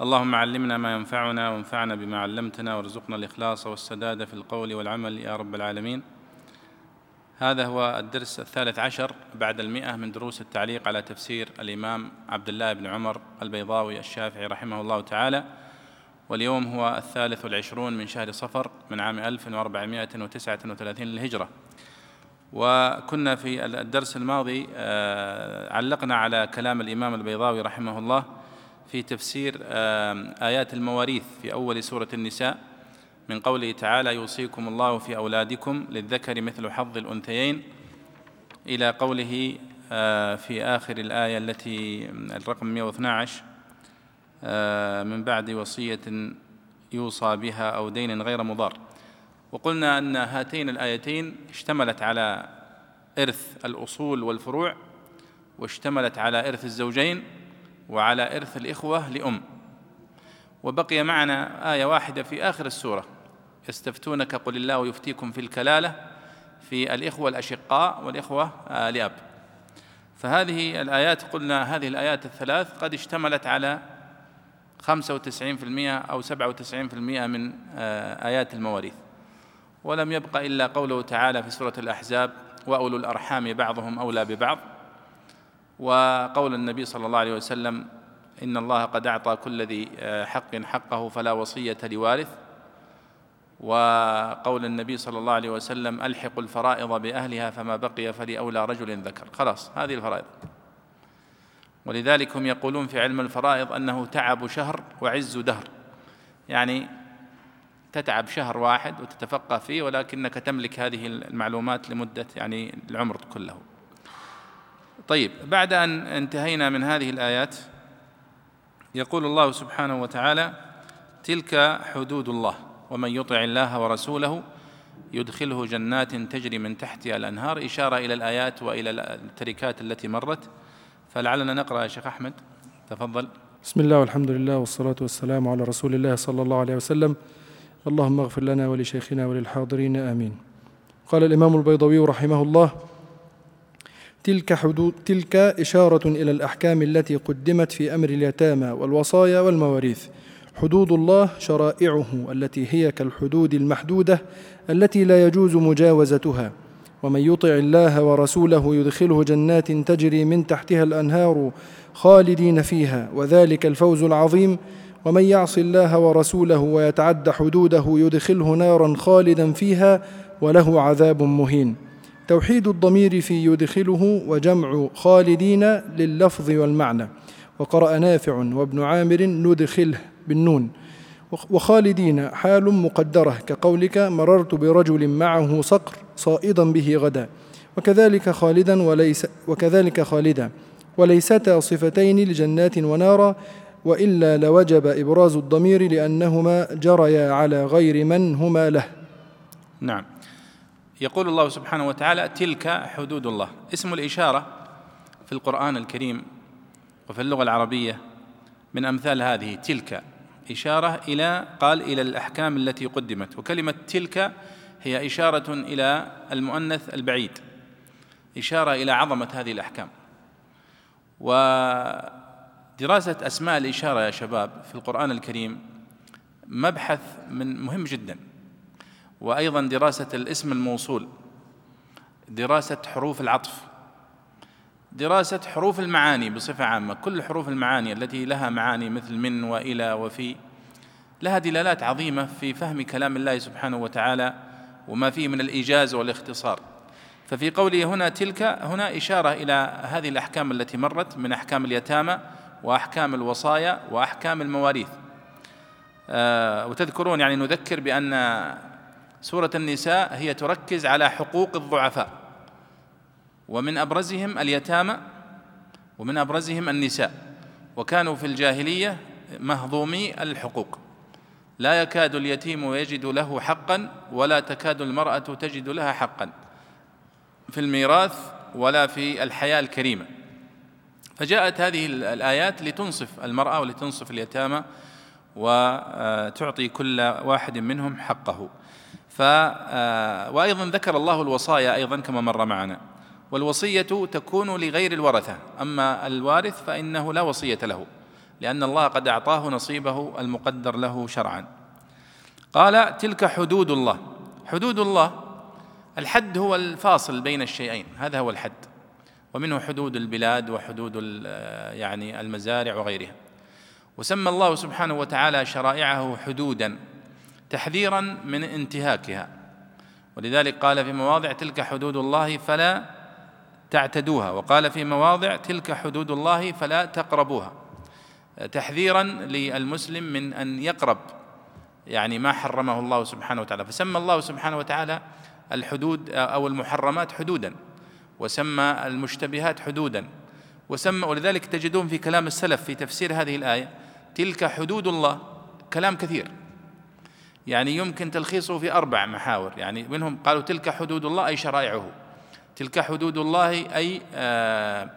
اللهم علمنا ما ينفعنا وانفعنا بما علمتنا وارزقنا الإخلاص والسداد في القول والعمل يا رب العالمين. هذا هو الدرس الثالث عشر بعد المئة من دروس التعليق على تفسير الإمام عبد الله بن عمر البيضاوي الشافعي رحمه الله تعالى. واليوم هو الثالث والعشرون من شهر صفر من عام 1439 للهجرة. وكنا في الدرس الماضي آه، علقنا على كلام الإمام البيضاوي رحمه الله في تفسير آيات المواريث في أول سورة النساء من قوله تعالى يوصيكم الله في أولادكم للذكر مثل حظ الأنثيين إلى قوله في آخر الآية التي الرقم 112 آه، من بعد وصية يوصى بها أو دين غير مضار وقلنا أن هاتين الآيتين اشتملت على إرث الأصول والفروع واشتملت على إرث الزوجين وعلى إرث الإخوة لأم. وبقي معنا آية واحدة في آخر السورة. يستفتونك قل الله يفتيكم في الكلالة في الإخوة الأشقاء والإخوة لأب فهذه الآيات قلنا هذه الآيات الثلاث قد اشتملت على خمسة وتسعين في المئة أو سبعة وتسعين في المئة من آه، آيات المواريث. ولم يبق إلا قوله تعالى في سورة الأحزاب وأولو الأرحام بعضهم أولى ببعض وقول النبي صلى الله عليه وسلم إن الله قد أعطى كل ذي آه، حق حقه فلا وصية لوارث. وقول النبي صلى الله عليه وسلم ألحقوا الفرائض بأهلها فما بقي فلأولى رجل ذكر. خلاص هذه الفرائض. ولذلك هم يقولون في علم الفرائض أنه تعب شهر وعز دهر. يعني تتعب شهر واحد وتتفقه فيه ولكنك تملك هذه المعلومات لمدة يعني العمر كله. طيب بعد أن انتهينا من هذه الآيات يقول الله سبحانه وتعالى تلك حدود الله ومن يطع الله ورسوله يدخله جنات تجري من تحتها الأنهار. إشارة إلى الآيات وإلى التركات التي مرت. فلعلنا نقرأ يا شيخ أحمد. تفضل. بسم الله والحمد لله والصلاة والسلام على رسول الله صلى الله عليه وسلم. اللهم اغفر لنا ولشيخنا وللحاضرين آمين. قال الإمام البيضوي رحمه الله تلك حدود تلك إشارة إلى الأحكام التي قدمت في أمر اليتامى والوصايا والمواريث. حدود الله شرائعه التي هي كالحدود المحدودة التي لا يجوز مجاوزتها. ومن يطع الله ورسوله يدخله جنات تجري من تحتها الأنهار خالدين فيها وذلك الفوز العظيم. ومن يعص الله ورسوله ويتعد حدوده يدخله نارا خالدا فيها وله عذاب مهين. توحيد الضمير في يدخله وجمع خالدين لللفظ والمعنى. وقرأ نافع وابن عامر ندخله بالنون. وخالدين حال مقدرة. كقولك مررت برجل معه صقر صائدا به غدا. وكذلك خالدا وليس وكذلك خالدا. وليستا صفتين لجنات ونارا. وإلا لوجب إبراز الضمير لأنهما جريا على غير من هما له. نعم. يقول الله سبحانه وتعالى تلك حدود الله. اسم الإشارة في القرآن الكريم وفي اللغة العربية من أمثال هذه تلك. إشارة إلى قال إلى الأحكام التي قدمت. وكلمة تلك هي إشارة إلى المؤنث البعيد. إشارة إلى عظمة هذه الأحكام. ودراسة أسماء الإشارة يا شباب في القرآن الكريم مبحث من مهم جدا. وأيضا دراسة الاسم الموصول دراسة حروف العطف دراسة حروف المعاني بصفة عامة. كل حروف المعاني التي لها معاني مثل من وإلى وفي لها دلالات عظيمة في فهم كلام الله سبحانه وتعالى وما فيه من الإيجاز والاختصار. ففي قوله هنا تلك هنا إشارة إلى هذه الأحكام التي مرت من أحكام اليتامى وأحكام الوصايا وأحكام المواريث. آه وتذكرون يعني نذكر بأن سورة النساء هي تركز على حقوق الضعفاء. ومن أبرزهم اليتامى ومن أبرزهم النساء. وكانوا في الجاهلية مهضومي الحقوق. لا يكاد اليتيم يجد له حقا ولا تكاد المرأة تجد لها حقا. في الميراث ولا في الحياة الكريمة. فجاءت هذه الآيات لتنصف المرأة ولتنصف اليتامى وتعطي كل واحد منهم حقه. ف وأيضا ذكر الله الوصايا أيضا كما مر معنا. والوصية تكون لغير الورثة أما الوارث فإنه لا وصية له لأن الله قد أعطاه نصيبه المقدر له شرعا. قال تلك حدود الله. حدود الله الحد هو الفاصل بين الشيئين هذا هو الحد. ومنه حدود البلاد وحدود يعني المزارع وغيرها. وسمى الله سبحانه وتعالى شرائعه حدودا. تحذيرا من انتهاكها. ولذلك قال في مواضع تلك حدود الله فلا تعتدوها وقال في مواضع تلك حدود الله فلا تقربوها. تحذيرا للمسلم من أن يقرب يعني ما حرمه الله سبحانه وتعالى. فسمى الله سبحانه وتعالى الحدود أو المحرمات حدودا وسمى المشتبهات حدودا. وسمى ولذلك تجدون في كلام السلف في تفسير هذه الآية تلك حدود الله كلام كثير. يعني يمكن تلخيصه في أربع محاور يعني منهم قالوا تلك حدود الله أي شرائعه. تلك حدود الله أي آآ آه، آآ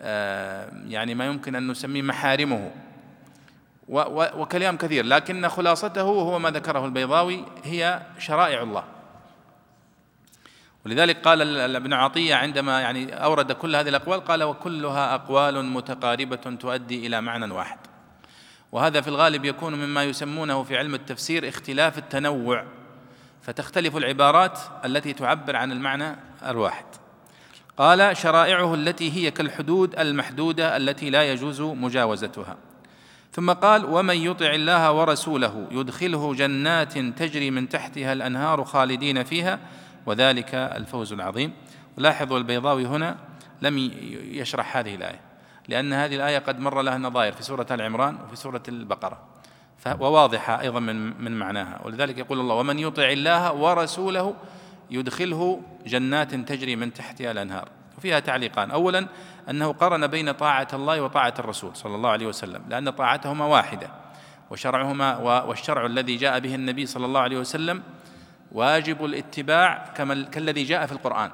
آه، يعني ما يمكن أن نسميه محارمه. وكلام كثير لكن خلاصته هو ما ذكره البيضاوي هي شرائع الله. ولذلك قال ابن عطية عندما يعني أورد كل هذه الأقوال قال وكلها أقوال متقاربة تؤدي إلى معنى واحد. وهذا في الغالب يكون مما يسمونه في علم التفسير اختلاف التنوع فتختلف العبارات التي تعبر عن المعنى الواحد. قال شرائعه التي هي كالحدود المحدودة التي لا يجوز مجاوزتها ثم قال ومن يطع الله ورسوله يدخله جنات تجري من تحتها الأنهار خالدين فيها وذلك الفوز العظيم لاحظوا البيضاوي هنا لم يشرح هذه الآية. لأن هذه الآية قد مر لها نظائر في سورة آل عمران وفي سورة البقرة. وواضحة أيضا من من معناها. ولذلك يقول الله ومن يطع الله ورسوله يدخله جنات تجري من تحتها الأنهار. وفيها تعليقان. أولا أنه قرن بين طاعة الله وطاعة الرسول صلى الله عليه وسلم لأن طاعتهما واحدة وشرعهما والشرع الذي جاء به النبي صلى الله عليه وسلم واجب الاتباع كما كالذي جاء في القرآن.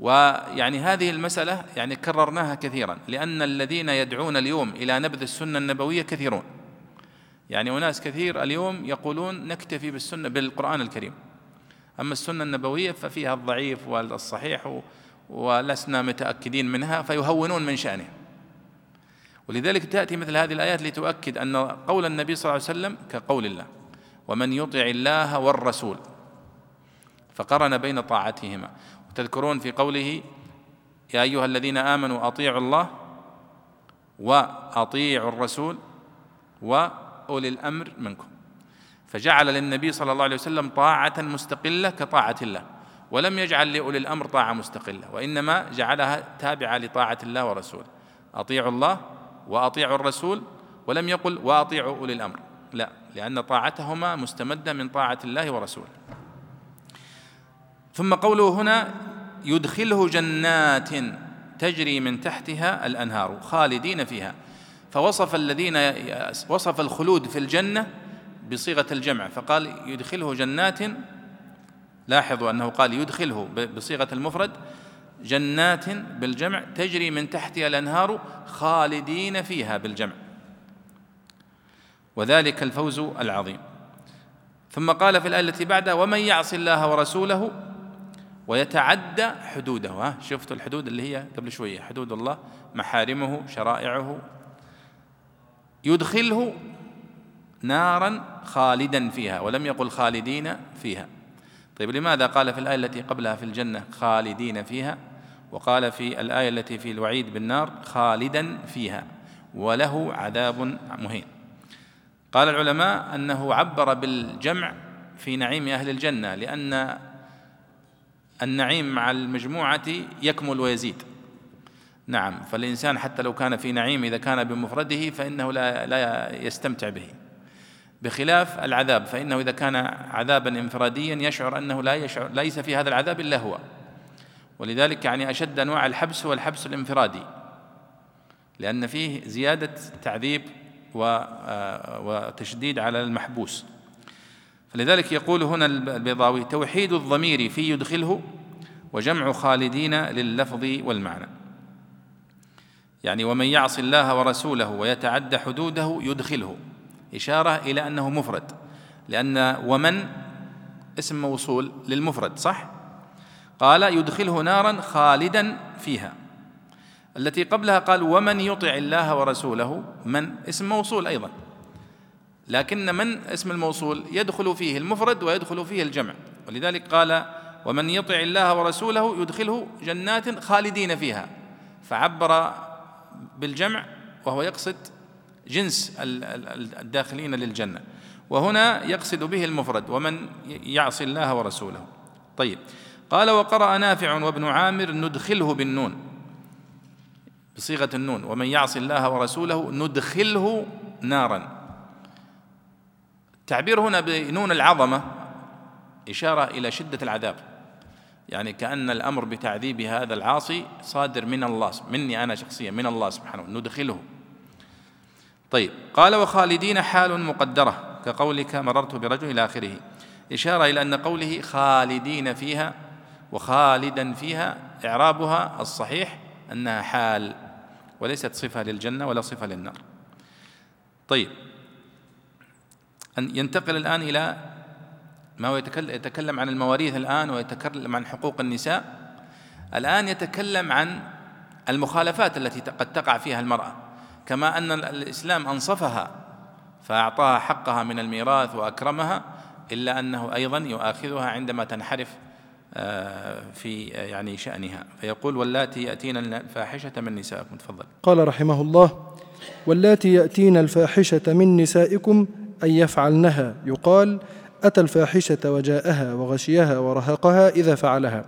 ويعني هذه المسألة يعني كررناها كثيرا لأن الذين يدعون اليوم إلى نبذ السنة النبوية كثيرون. يعني أناس كثير اليوم يقولون نكتفي بالسنة بالقرآن الكريم. أما السنة النبوية ففيها الضعيف والصحيح ولسنا متأكدين منها فيهونون من شأنه. ولذلك تأتي مثل هذه الآيات لتؤكد أن قول النبي صلى الله عليه وسلم كقول الله ومن يطع الله والرسول فقرن بين طاعتهما. وتذكرون في قوله يا أيها الذين آمنوا أطيعوا الله وأطيعوا الرسول وأولي الأمر منكم. فجعل للنبي صلى الله عليه وسلم طاعة مستقلة كطاعة الله ولم يجعل لأولي الأمر طاعة مستقلة وإنما جعلها تابعة لطاعة الله ورسوله. أطيعوا الله وأطيعوا الرسول ولم يقل وأطيعوا أولي الأمر لا لأن طاعتهما مستمدة من طاعة الله ورسوله. ثم قوله هنا يدخله جنات تجري من تحتها الأنهار خالدين فيها. فوصف الذين وصف الخلود في الجنة بصيغة الجمع فقال يدخله جنات لاحظوا أنه قال يدخله بصيغة المفرد جنات بالجمع تجري من تحتها الأنهار خالدين فيها بالجمع. وذلك الفوز العظيم. ثم قال في الآية التي بعدها ومن يعص الله ورسوله ويتعدى حدوده ها؟ شفتوا الحدود اللي هي قبل شوية حدود الله محارمه شرائعه. يدخله نارا خالدا فيها ولم يقل خالدين فيها. طيب لماذا قال في الآية التي قبلها في الجنة خالدين فيها؟ وقال في الآية التي في الوعيد بالنار خالدا فيها وله عذاب مهين. قال العلماء أنه عبر بالجمع في نعيم أهل الجنة لأن النعيم مع المجموعة يكمل ويزيد. نعم فالإنسان حتى لو كان في نعيم إذا كان بمفرده فإنه لا لا يستمتع به. بخلاف العذاب فإنه إذا كان عذابا انفراديا يشعر أنه لا يشعر ليس في هذا العذاب إلا هو. ولذلك يعني أشد أنواع الحبس هو الحبس الانفرادي. لأن فيه زيادة تعذيب آه، وتشديد على المحبوس. فلذلك يقول هنا البيضاوي توحيد الضمير في يدخله وجمع خالدين لللفظ والمعنى. يعني ومن يعص الله ورسوله ويتعدى حدوده يدخله. إشارة إلى أنه مفرد. لأن ومن اسم موصول للمفرد صح؟ قال يدخله نارا خالدا فيها. التي قبلها قال ومن يطع الله ورسوله من اسم موصول أيضا. لكن من اسم الموصول؟ يدخل فيه المفرد ويدخل فيه الجمع. ولذلك قال ومن يطع الله ورسوله يدخله جنات خالدين فيها. فعبر بالجمع وهو يقصد جنس الداخلين للجنة. وهنا يقصد به المفرد ومن يعصي الله ورسوله. طيب. قال وقرأ نافع وابن عامر ندخله بالنون. بصيغة النون ومن يعص الله ورسوله ندخله نارا. التعبير هنا بنون العظمة إشارة إلى شدة العذاب. يعني كأن الأمر بتعذيب هذا العاصي صادر من الله مني أنا شخصيا من الله سبحانه ندخله. طيب قال وخالدين حال مقدرة كقولك مررت برجل إلى آخره. إشارة إلى أن قوله خالدين فيها وخالدا فيها إعرابها الصحيح أنها حال وليست صفة للجنة ولا صفة للنار. طيب أن ينتقل الآن إلى ما هو يتكلم عن المواريث الآن ويتكلم عن حقوق النساء. الآن يتكلم عن المخالفات التي قد تقع فيها المرأة. كما أن الإسلام أنصفها فأعطاها حقها من الميراث وأكرمها إلا أنه أيضا يؤاخذها عندما تنحرف آه، في يعني شأنها. فيقول واللاتي يأتين الفاحشة من نسائكم. تفضل. قال رحمه الله واللاتي يأتين الفاحشة من نسائكم أن يفعلنها. يقال أتى الفاحشة وجاءها وغشيها ورهقها إذا فعلها.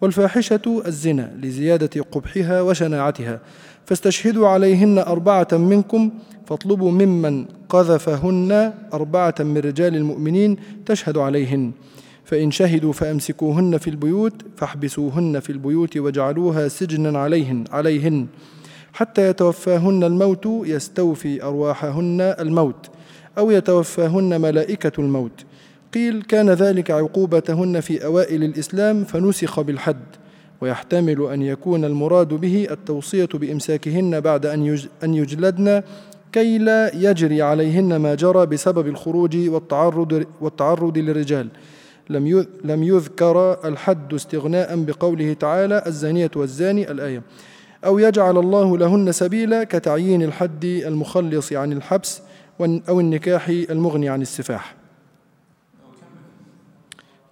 والفاحشة الزنا لزيادة قبحها وشناعتها. فاستشهدوا عليهن أربعة منكم فاطلبوا ممن قذفهن أربعة من رجال المؤمنين تشهد عليهن. فإن شهدوا فأمسكوهن في البيوت فاحبسوهن في البيوت واجعلوها سجنا عليهن عليهن. حتى يتوفاهن الموت يستوفي أرواحهن الموت. أو يتوفاهن ملائكة الموت. قيل كان ذلك عقوبتهن في أوائل الإسلام فنسخ بالحد ويحتمل أن يكون المراد به التوصية بإمساكهن بعد أن يجلدن كي لا يجري عليهن ما جرى بسبب الخروج والتعرض, والتعرض للرجال. لم لم يذكر الحد استغناء بقوله تعالى الزانية والزاني الآية. أو يجعل الله لهن سبيلا كتعيين الحد المخلص عن الحبس أو النكاح المغني عن السفاح.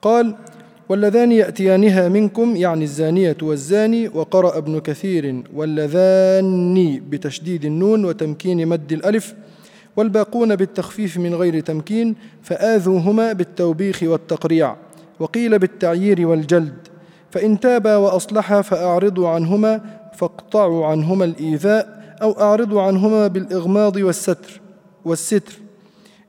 قال واللذان يأتيانها منكم يعني الزانية والزاني وقرأ ابن كثير واللذان بتشديد النون وتمكين مد الألف والباقون بالتخفيف من غير تمكين فآذوهما بالتوبيخ والتقريع وقيل بالتعيير والجلد. فإن تابا وأصلحا فأعرضوا عنهما فاقطعوا عنهما الإيذاء أو أعرضوا عنهما بالإغماض والستر. والستر.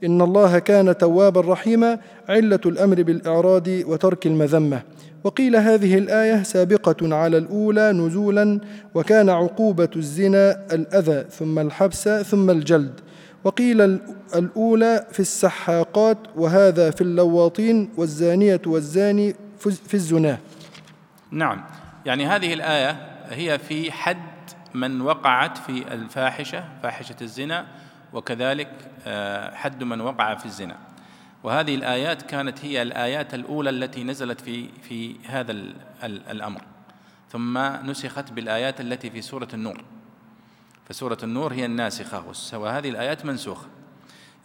إن الله كان توابا رحيما علة الأمر بالإعراض وترك المذمة. وقيل هذه الآية سابقة على الأولى نزولا وكان عقوبة الزنا الأذى ثم الحبس ثم الجلد. وقيل الأولى في السحاقات وهذا في اللواطين والزانية والزاني في الزنا. نعم. يعني هذه الآية هي في حد من وقعت في الفاحشة فاحشة الزنا وكذلك آه، حد من وقع في الزنا. وهذه الآيات كانت هي الآيات الأولى التي نزلت في في هذا الأمر. ثم نسخت بالآيات التي في سورة النور. فسورة النور هي الناسخة وهذه الآيات منسوخة.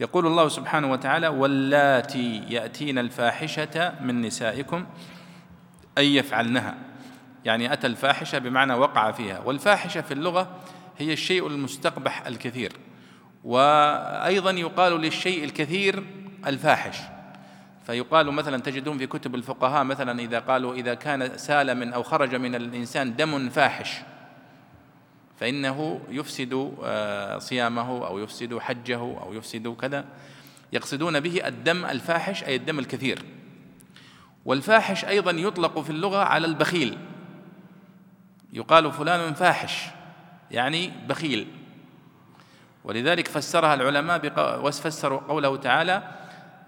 يقول الله سبحانه وتعالى واللاتي يأتين الفاحشة من نسائكم أي يفعلنها. يعني أتى الفاحشة بمعنى وقع فيها. والفاحشة في اللغة هي الشيء المستقبح الكثير. وأيضا يقال للشيء الكثير الفاحش. فيقال مثلا تجدون في كتب الفقهاء مثلا إذا قالوا إذا كان سال من أو خرج من الإنسان دم فاحش فإنه يفسد آه، صيامه أو يفسد حجه أو يفسد كذا. يقصدون به الدم الفاحش أي الدم الكثير. والفاحش أيضا يطلق في اللغة على البخيل. يقال فلان فاحش يعني بخيل. ولذلك فسرها العلماء وفسروا قوله تعالى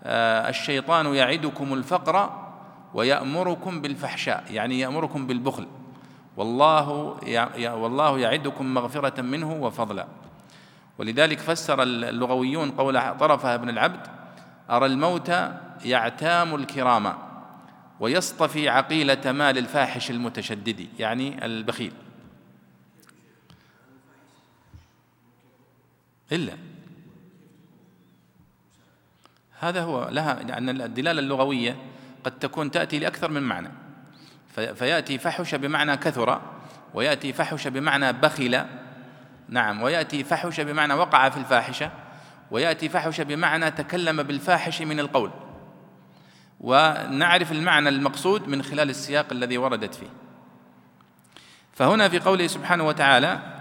آه، الشيطان يعدكم الفقر ويأمركم بالفحشاء يعني يأمركم بالبخل. والله والله يعدكم مغفرة منه وفضلا. ولذلك فسر اللغويون قول طرفها ابن العبد أرى الموت يعتام الكرام ويصطفي عقيلة مال الفاحش المتشدد يعني البخيل. إلا. هذا هو لها لأن الدلالة اللغوية قد تكون تأتي لأكثر من معنى. فيأتي فحش بمعنى كثر ويأتي فحش بمعنى بخل نعم ويأتي فحش بمعنى وقع في الفاحشة ويأتي فحش بمعنى تكلم بالفاحش من القول. ونعرف المعنى المقصود من خلال السياق الذي وردت فيه. فهنا في قوله سبحانه وتعالى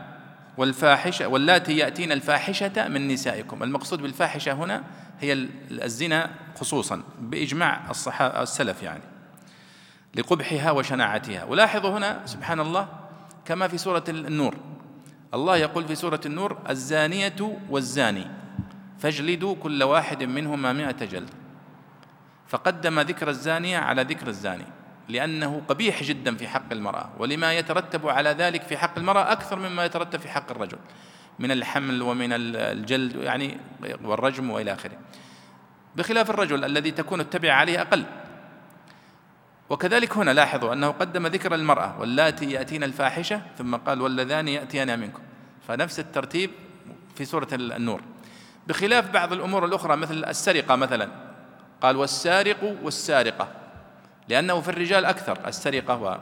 والفاحشة واللاتي يأتين الفاحشة من نسائكم. المقصود بالفاحشة هنا هي الزنا خصوصا بإجماع الصحابة السلف يعني لقبحها وشناعتها. ولاحظوا هنا سبحان الله كما في سورة النور. الله يقول في سورة النور الزانية والزاني فاجلدوا كل واحد منهما مئة جلد. فقدم ذكر الزانية على ذكر الزاني. لأنه قبيح جدا في حق المرأة ولما يترتب على ذلك في حق المرأة أكثر مما يترتب في حق الرجل من الحمل ومن الجلد يعني والرجم وإلى آخره. بخلاف الرجل الذي تكون التبع عليه أقل. وكذلك هنا لاحظوا أنه قدم ذكر المرأة واللاتي يأتين الفاحشة ثم قال واللذان يأتيان منكم. فنفس الترتيب في سورة النور. بخلاف بعض الأمور الأخرى مثل السرقة مثلا قال والسارق والسارقة. لأنه في الرجال أكثر السرقة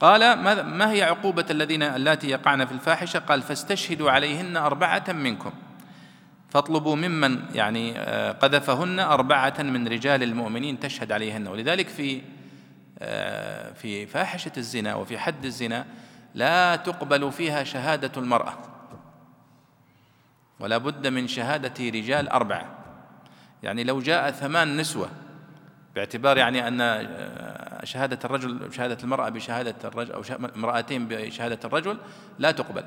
قال ما هي عقوبة الذين اللاتي يقعن في الفاحشة؟ قال فاستشهدوا عليهن أربعة منكم. فاطلبوا ممن يعني آه، قذفهن أربعة من رجال المؤمنين تشهد عليهن. ولذلك في آه، في فاحشة الزنا وفي حد الزنا لا تقبل فيها شهادة المرأة. ولا بد من شهادة رجال أربعة. يعني لو جاء ثمان نسوة باعتبار يعني أن آه، شهادة الرجل شهادة المرأة بشهادة الرجل أو امرأتين بشهادة الرجل لا تقبل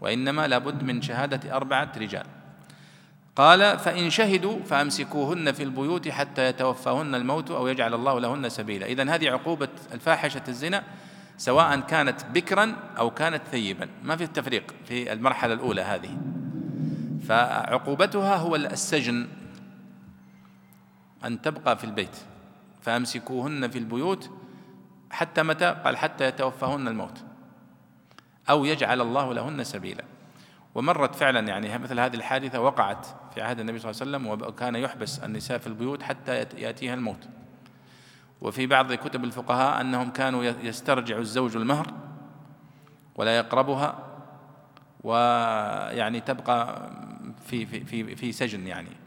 وإنما لابد من شهادة أربعة رجال. قال فإن شهدوا فأمسكوهن في البيوت حتى يتوفاهن الموت أو يجعل الله لهن سبيلا. إذن هذه عقوبة الفاحشة الزنا سواء كانت بكرا أو كانت ثيبا. ما في التفريق في المرحلة الأولى هذه. فعقوبتها هو السجن أن تبقى في البيت فأمسكوهن في البيوت حتى متى؟ قال حتى يتوفاهن الموت. أو يجعل الله لهن سبيلا. ومرت فعلا يعني مثل هذه الحادثة وقعت في عهد النبي صلى الله عليه وسلم وكان يحبس النساء في البيوت حتى يأتيها الموت. وفي بعض كتب الفقهاء أنهم كانوا يسترجع الزوج المهر ولا يقربها ويعني تبقى في في في في سجن يعني.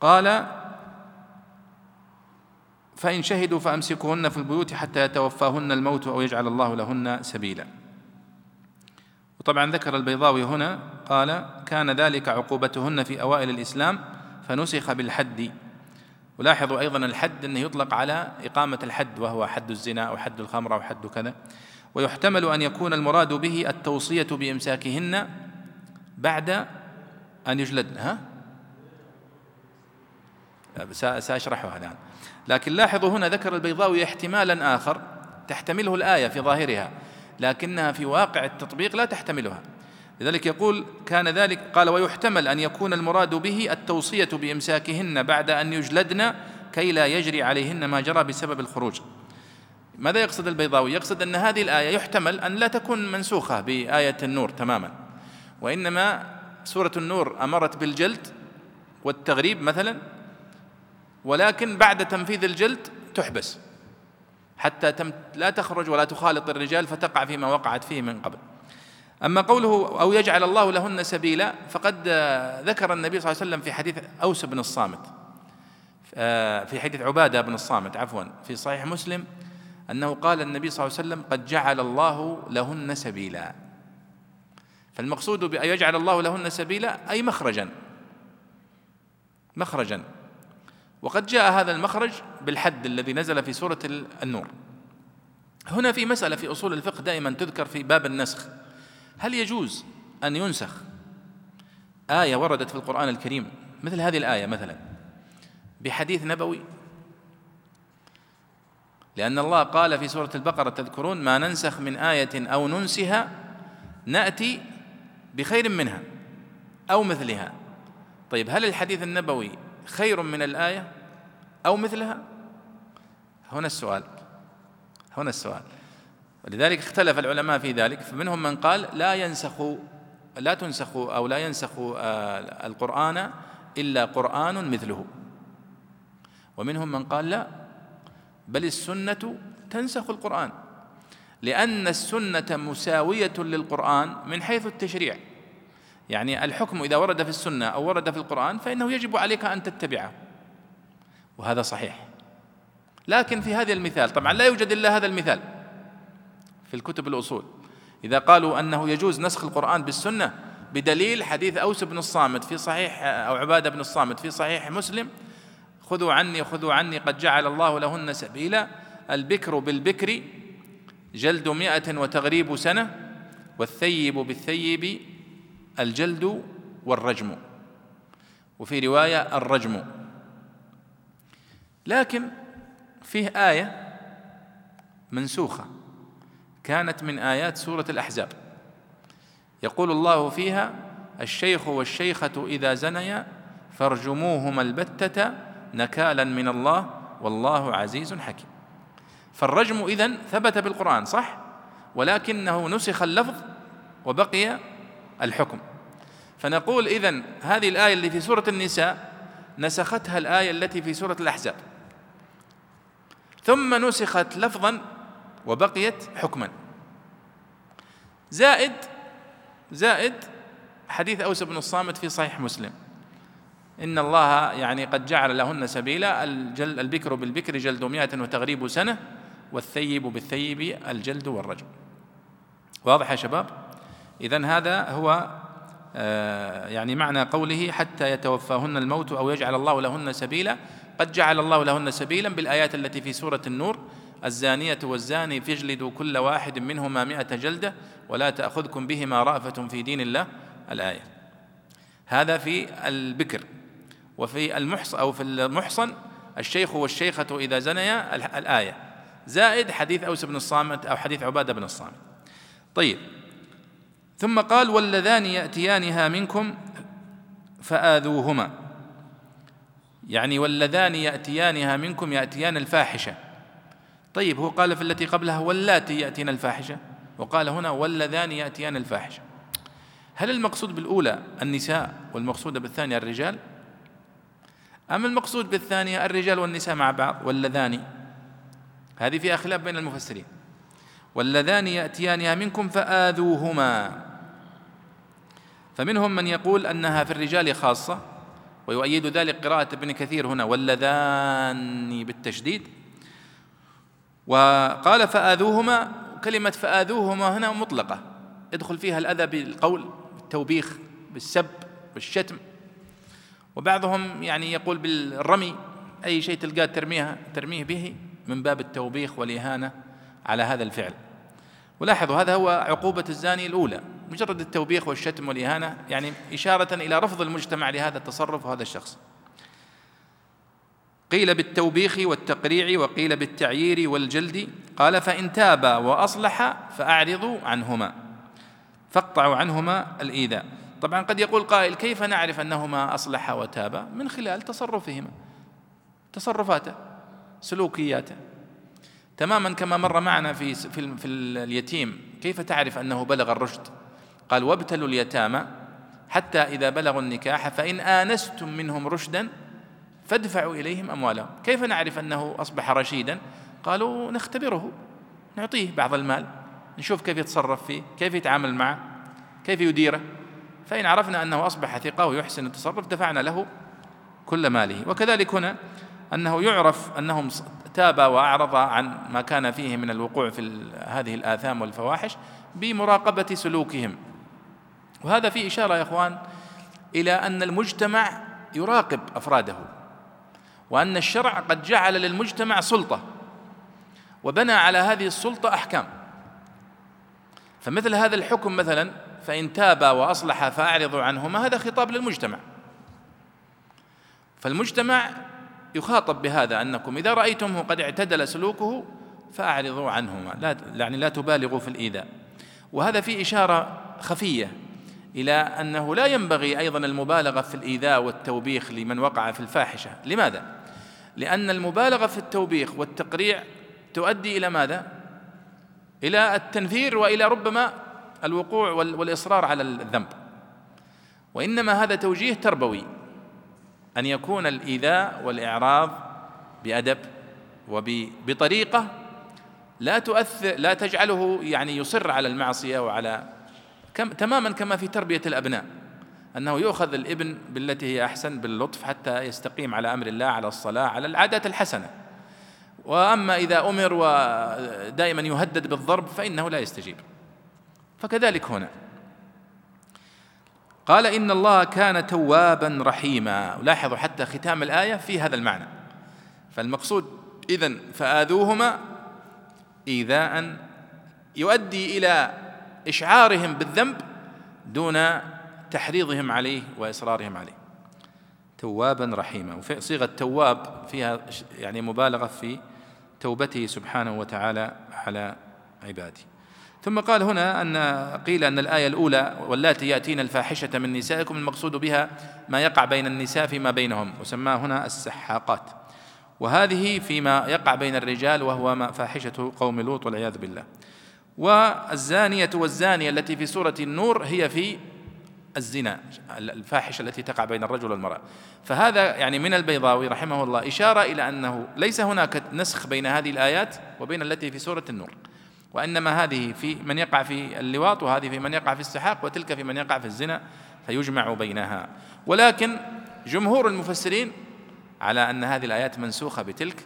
قال فإن شهدوا فأمسكوهن في البيوت حتى يتوفاهن الموت أو يجعل الله لهن سبيلا. وطبعا ذكر البيضاوي هنا قال كان ذلك عقوبتهن في أوائل الإسلام فنسخ بالحد. ولاحظوا أيضا الحد أنه يطلق على إقامة الحد وهو حد الزنا أو حد الخمر أو حد كذا. ويحتمل أن يكون المراد به التوصية بإمساكهن بعد أن يجلدن ها؟ سأشرحها الآن. لكن لاحظوا هنا ذكر البيضاوي احتمالا آخر تحتمله الآية في ظاهرها لكنها في واقع التطبيق لا تحتملها. لذلك يقول كان ذلك قال ويحتمل أن يكون المراد به التوصية بإمساكهن بعد أن يجلدن كي لا يجري عليهن ما جرى بسبب الخروج. ماذا يقصد البيضاوي؟ يقصد أن هذه الآية يحتمل أن لا تكون منسوخة بآية النور تماما. وإنما سورة النور أمرت بالجلد والتغريب مثلا ولكن بعد تنفيذ الجلد تحبس حتى تم لا تخرج ولا تخالط الرجال فتقع فيما وقعت فيه من قبل. أما قوله أو يجعل الله لهن سبيلا فقد ذكر النبي صلى الله عليه وسلم في حديث أوس بن الصامت آه، في حديث عبادة بن الصامت عفوا في صحيح مسلم أنه قال النبي صلى الله عليه وسلم قد جعل الله لهن سبيلا. فالمقصود بأن يجعل الله لهن سبيلا أي مخرجا. مخرجا. وقد جاء هذا المخرج بالحد الذي نزل في سورة النور. هنا في مسألة في أصول الفقه دائما تذكر في باب النسخ. هل يجوز أن ينسخ آية وردت في القرآن الكريم؟ مثل هذه الآية مثلا. بحديث نبوي. لأن الله قال في سورة البقرة تذكرون ما ننسخ من آية أو ننسها نأتي بخير منها أو مثلها. طيب هل الحديث النبوي خير من الآية أو مثلها؟ هنا السؤال. هنا السؤال. ولذلك اختلف العلماء في ذلك. فمنهم من قال لا ينسخ لا تنسخ أو لا ينسخ آه، القرآن إلا قرآن مثله. ومنهم من قال لا بل السنة تنسخ القرآن. لأن السنة مساوية للقرآن من حيث التشريع. يعني الحكم إذا ورد في السنة أو ورد في القرآن فإنه يجب عليك أن تتبعه. وهذا صحيح. لكن في هذا المثال طبعا لا يوجد إلا هذا المثال في الكتب الأصول. إذا قالوا أنه يجوز نسخ القرآن بالسنة بدليل حديث أوس بن الصامت في صحيح أو عبادة بن الصامت في صحيح مسلم خذوا عني خذوا عني قد جعل الله لهن سبيلا البكر بالبكر جلد مئة وتغريب سنة والثيب بالثيب الجلد والرجم وفي رواية الرجم. لكن فيه آية منسوخة كانت من آيات سورة الأحزاب. يقول الله فيها الشيخ والشيخة إذا زنيا فارجموهما البتة نكالا من الله والله عزيز حكيم. فالرجم إذن ثبت بالقرآن صح؟ ولكنه نسخ اللفظ وبقي الحكم. فنقول إذن هذه الآية اللي في سورة النساء نسختها الآية التي في سورة الأحزاب. ثم نسخت لفظا وبقيت حكما. زائد زائد حديث أوس بن الصامت في صحيح مسلم. إن الله يعني قد جعل لهن سبيلا الجل البكر بالبكر جلد مئة وتغريب سنة والثيب بالثيب الجلد والرجم. واضح يا شباب؟ إذن هذا هو آه، يعني معنى قوله حتى يتوفاهن الموت أو يجعل الله لهن سبيلا. قد جعل الله لهن سبيلا بالآيات التي في سورة النور. الزانية والزاني فاجلدوا كل واحد منهما مئة جلدة ولا تأخذكم بهما رأفة في دين الله. الآية. هذا في البكر. وفي المحصن أو في المحصن الشيخ والشيخة إذا زنيا الآية. زائد حديث أوس بن الصامت أو حديث عبادة بن الصامت. طيب. ثم قال واللذان يأتيانها منكم فآذوهما. يعني واللذان يأتيانها منكم يأتيان الفاحشة. طيب هو قال في التي قبلها واللاتي يأتين الفاحشة؟ وقال هنا واللذان يأتيان الفاحشة. هل المقصود بالأولى النساء والمقصود بالثانية الرجال؟ أم المقصود بالثانية الرجال والنساء مع بعض؟ واللذان. هذه فيها خلاف بين المفسرين. واللذان يأتيانها منكم فآذوهما. فمنهم من يقول أنها في الرجال خاصة ويؤيد ذلك قراءة ابن كثير هنا واللذان بالتشديد وقال فآذوهما كلمة فآذوهما هنا مطلقة. يدخل فيها الأذى بالقول بالتوبيخ بالسب بالشتم. وبعضهم يعني يقول بالرمي أي شيء تلقاه ترميها ترميه به من باب التوبيخ والإهانة على هذا الفعل. ولاحظوا هذا هو عقوبة الزاني الأولى. مجرد التوبيخ والشتم والإهانة يعني إشارة إلى رفض المجتمع لهذا التصرف وهذا الشخص. قيل بالتوبيخ والتقريع وقيل بالتعيير والجلد. قال فإن تابا وأصلح فأعرضوا عنهما فاقطعوا عنهما الإيذاء. طبعا قد يقول قائل كيف نعرف أنهما أصلحا وتابا من خلال تصرفهما تصرفاته سلوكياته. تماما كما مر معنا في في, في اليتيم كيف تعرف أنه بلغ الرشد؟ قال وابتلوا اليتامى حتى إذا بلغوا النكاح فإن آنستم منهم رشدا فادفعوا إليهم أموالهم. كيف نعرف أنه أصبح رشيدا؟ قالوا نختبره نعطيه بعض المال نشوف كيف يتصرف فيه كيف يتعامل معه كيف يديره. فإن عرفنا أنه أصبح ثقة ويحسن التصرف دفعنا له كل ماله. وكذلك هنا أنه يعرف أنهم تاب وأعرض عن ما كان فيه من الوقوع في هذه الآثام والفواحش بمراقبة سلوكهم. وهذا فيه إشارة يا إخوان إلى أن المجتمع يراقب أفراده وأن الشرع قد جعل للمجتمع سلطة وبنى على هذه السلطة أحكام. فمثل هذا الحكم مثلا فإن تابا وأصلحا فأعرضوا عنهما هذا خطاب للمجتمع. فالمجتمع يخاطب بهذا أنكم إذا رأيتمه قد اعتدل سلوكه فأعرضوا عنهما لا يعني لا تبالغوا في الإيذاء. وهذا فيه إشارة خفية إلى أنه لا ينبغي أيضا المبالغة في الإيذاء والتوبيخ لمن وقع في الفاحشة لماذا؟ لأن المبالغة في التوبيخ والتقريع تؤدي إلى ماذا؟ إلى التنفير وإلى ربما الوقوع والإصرار على الذنب وإنما هذا توجيه تربوي أن يكون الإيذاء والإعراض بأدب وبطريقة لا تؤثر لا تجعله يعني يصر على المعصية وعلى كم تماما كما في تربية الأبناء أنه يؤخذ الإبن بالتي هي أحسن باللطف حتى يستقيم على أمر الله على الصلاة على العادات الحسنة. وأما إذا أمر ودائما يهدد بالضرب فإنه لا يستجيب. فكذلك هنا. قال إن الله كان توابا رحيما. لاحظوا حتى ختام الآية في هذا المعنى. فالمقصود إذن فآذوهما إيذاء يؤدي إلى إشعارهم بالذنب دون تحريضهم عليه وإصرارهم عليه. توابا رحيما. وفي صيغة تواب فيها يعني مبالغة في توبته سبحانه وتعالى على عباده. ثم قال هنا أن قيل أن الآية الأولى واللاتي يأتين الفاحشة من نسائكم المقصود بها ما يقع بين النساء فيما بينهم وسماه هنا السحاقات. وهذه فيما يقع بين الرجال وهو ما فاحشة قوم لوط والعياذ بالله. والزانية والزانية التي في سورة النور هي في الزنا الفاحشة التي تقع بين الرجل والمرأة. فهذا يعني من البيضاوي رحمه الله إشارة إلى أنه ليس هناك نسخ بين هذه الآيات وبين التي في سورة النور. وإنما هذه في من يقع في اللواط وهذه في من يقع في السحاق وتلك في من يقع في الزنا فيجمع بينها. ولكن جمهور المفسرين على أن هذه الآيات منسوخة بتلك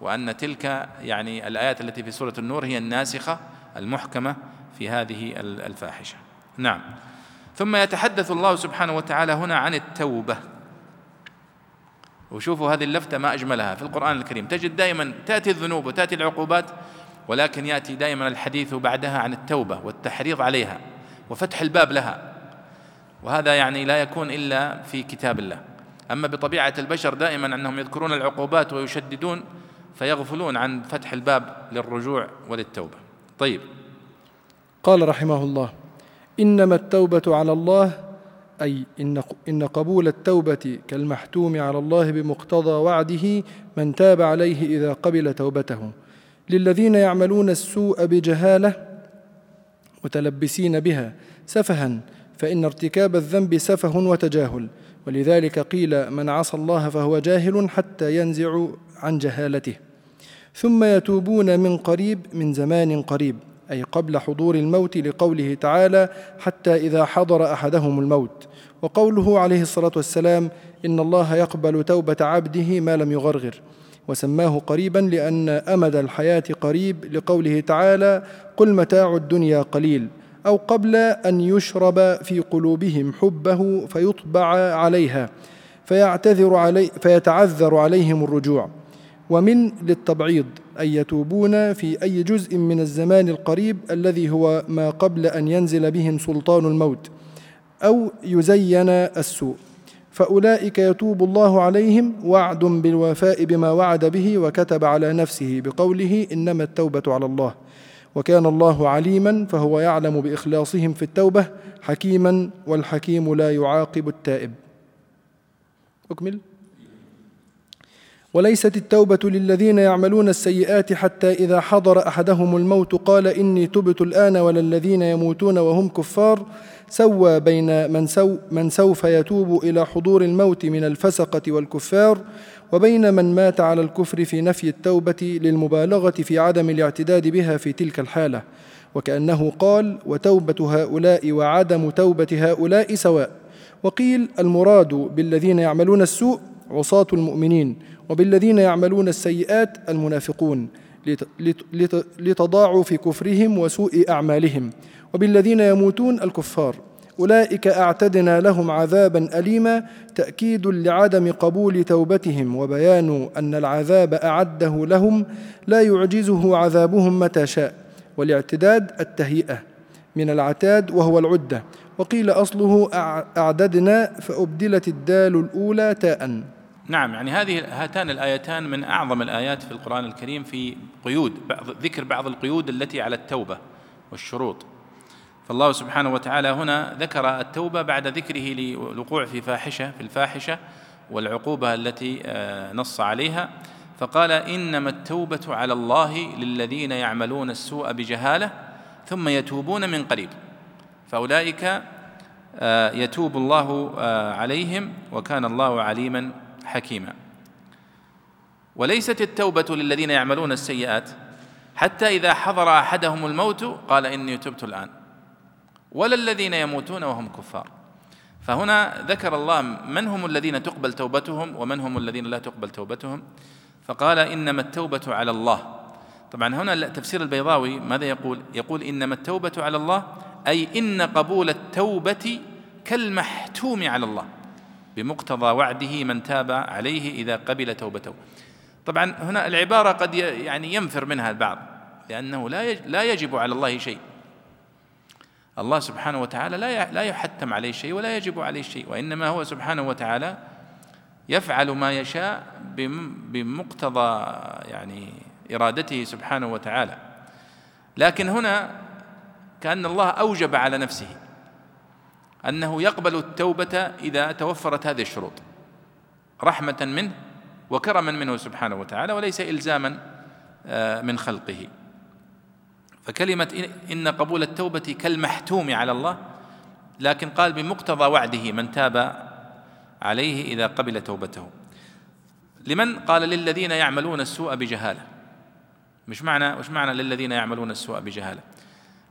وأن تلك يعني الآيات التي في سورة النور هي الناسخة المحكمة في هذه الفاحشة. نعم. ثم يتحدث الله سبحانه وتعالى هنا عن التوبة. وشوفوا هذه اللفتة ما أجملها. في القرآن الكريم تجد دائما تأتي الذنوب وتأتي العقوبات ولكن يأتي دائما الحديث بعدها عن التوبة والتحريض عليها وفتح الباب لها. وهذا يعني لا يكون إلا في كتاب الله. أما بطبيعة البشر دائما أنهم يذكرون العقوبات ويشددون فيغفلون عن فتح الباب للرجوع وللتوبة. طيب. قال رحمه الله إنما التوبة على الله أي إن, إن قبول التوبة كالمحتوم على الله بمقتضى وعده من تاب عليه إذا قبل توبته. للذين يعملون السوء بجهالة متلبسين بها سفها فإن ارتكاب الذنب سفه وتجاهل. ولذلك قيل من عصى الله فهو جاهل حتى ينزع عن جهالته. ثم يتوبون من قريب من زمان قريب أي قبل حضور الموت لقوله تعالى حتى إذا حضر أحدهم الموت وقوله عليه الصلاة والسلام إن الله يقبل توبة عبده ما لم يغرغر وسماه قريبا لأن أمد الحياة قريب لقوله تعالى قل متاع الدنيا قليل أو قبل أن يشرب في قلوبهم حبه فيطبع عليها فيعتذر علي فيتعذر عليهم الرجوع. ومن للتبعيض أن يتوبون في أي جزء من الزمان القريب الذي هو ما قبل أن ينزل بهم سلطان الموت أو يزين السوء. فأولئك يتوب الله عليهم وعد بالوفاء بما وعد به وكتب على نفسه بقوله إنما التوبة على الله. وكان الله عليما فهو يعلم بإخلاصهم في التوبة حكيما والحكيم لا يعاقب التائب. أكمل. وليست التوبة للذين يعملون السيئات حتى إذا حضر أحدهم الموت قال إني تبت الآن ولا الذين يموتون وهم كفار. سوى بين من, سو من سوف يتوب إلى حضور الموت من الفسقة والكفار وبين من مات على الكفر في نفي التوبة للمبالغة في عدم الاعتداد بها في تلك الحالة. وكأنه قال وتوبة هؤلاء وعدم توبة هؤلاء سواء. وقيل المراد بالذين يعملون السوء عصاة المؤمنين وبالذين يعملون السيئات المنافقون لتضاعف كفرهم وسوء أعمالهم وبالذين يموتون الكفار أولئك أعتدنا لهم عذابا أليما تأكيد لعدم قبول توبتهم وبيان أن العذاب أعده لهم لا يعجزه عذابهم متى شاء والاعتداد التهيئة من العتاد وهو العدة وقيل أصله أع- أعددنا فأبدلت الدال الأولى تاء نعم يعني هذه هاتان الآيتان من أعظم الآيات في القرآن الكريم في قيود بعض ذكر بعض القيود التي على التوبة والشروط. فالله سبحانه وتعالى هنا ذكر التوبة بعد ذكره للوقوع في فاحشة في الفاحشة والعقوبة التي آه، نص عليها. فقال إنما التوبة على الله للذين يعملون السوء بجهالة ثم يتوبون من قريب. فأولئك آه، يتوب الله آه، عليهم وكان الله عليما حكيما. وليست التوبة للذين يعملون السيئات حتى إذا حضر أحدهم الموت قال إني تبت الآن. ولا الذين يموتون وهم كفار. فهنا ذكر الله من هم الذين تقبل توبتهم ومن هم الذين لا تقبل توبتهم. فقال إنما التوبة على الله. طبعا هنا تفسير البيضاوي ماذا يقول؟ يقول إنما التوبة على الله أي إن قبول التوبة كالمحتوم على الله. بمقتضى وعده من تاب عليه إذا قبل توبته. طبعا هنا العبارة قد يعني ينفر منها البعض لأنه لا لا يجب على الله شيء. الله سبحانه وتعالى لا لا يحتم عليه شيء ولا يجب عليه شيء وإنما هو سبحانه وتعالى يفعل ما يشاء بمقتضى يعني إرادته سبحانه وتعالى. لكن هنا كأن الله أوجب على نفسه. أنه يقبل التوبة إذا توفرت هذه الشروط. رحمة منه وكرما منه سبحانه وتعالى وليس إلزاما من خلقه. فكلمة إن قبول التوبة كالمحتوم على الله لكن قال بمقتضى وعده من تاب عليه إذا قبل توبته. لمن قال للذين يعملون السوء بجهالة؟ مش معنى وش معنى للذين يعملون السوء بجهالة.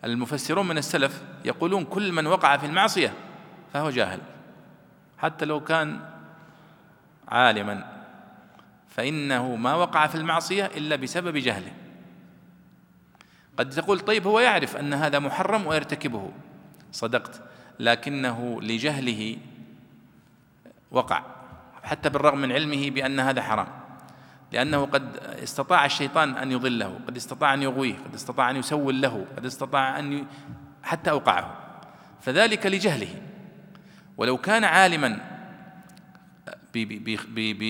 المفسرون من السلف يقولون كل من وقع في المعصية فهو جاهل. حتى لو كان عالما فإنه ما وقع في المعصية إلا بسبب جهله. قد تقول طيب هو يعرف أن هذا محرم ويرتكبه. صدقت. لكنه لجهله وقع. حتى بالرغم من علمه بأن هذا حرام. لأنه قد استطاع الشيطان أن يضله قد استطاع أن يغويه قد استطاع أن يسول له قد استطاع أن ي... حتى أوقعه. فذلك لجهله. ولو كان عالما ب ب ب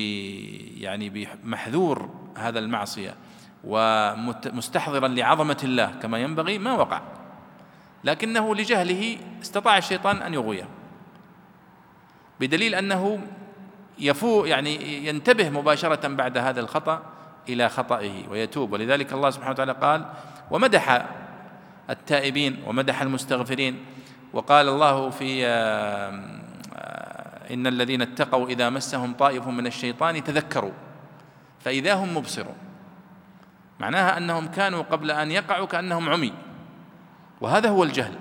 يعني بمحذور هذا المعصية ومستحضرا لعظمة الله كما ينبغي ما وقع. لكنه لجهله استطاع الشيطان أن يغويه. بدليل أنه يفو يعني ينتبه مباشرة بعد هذا الخطأ إلى خطئه ويتوب. ولذلك الله سبحانه وتعالى قال ومدح التائبين ومدح المستغفرين وقال الله في إن الذين اتقوا إذا مسهم طائف من الشيطان تذكروا فإذا هم مبصرون. معناها أنهم كانوا قبل أن يقعوا كأنهم عمي وهذا هو الجهل.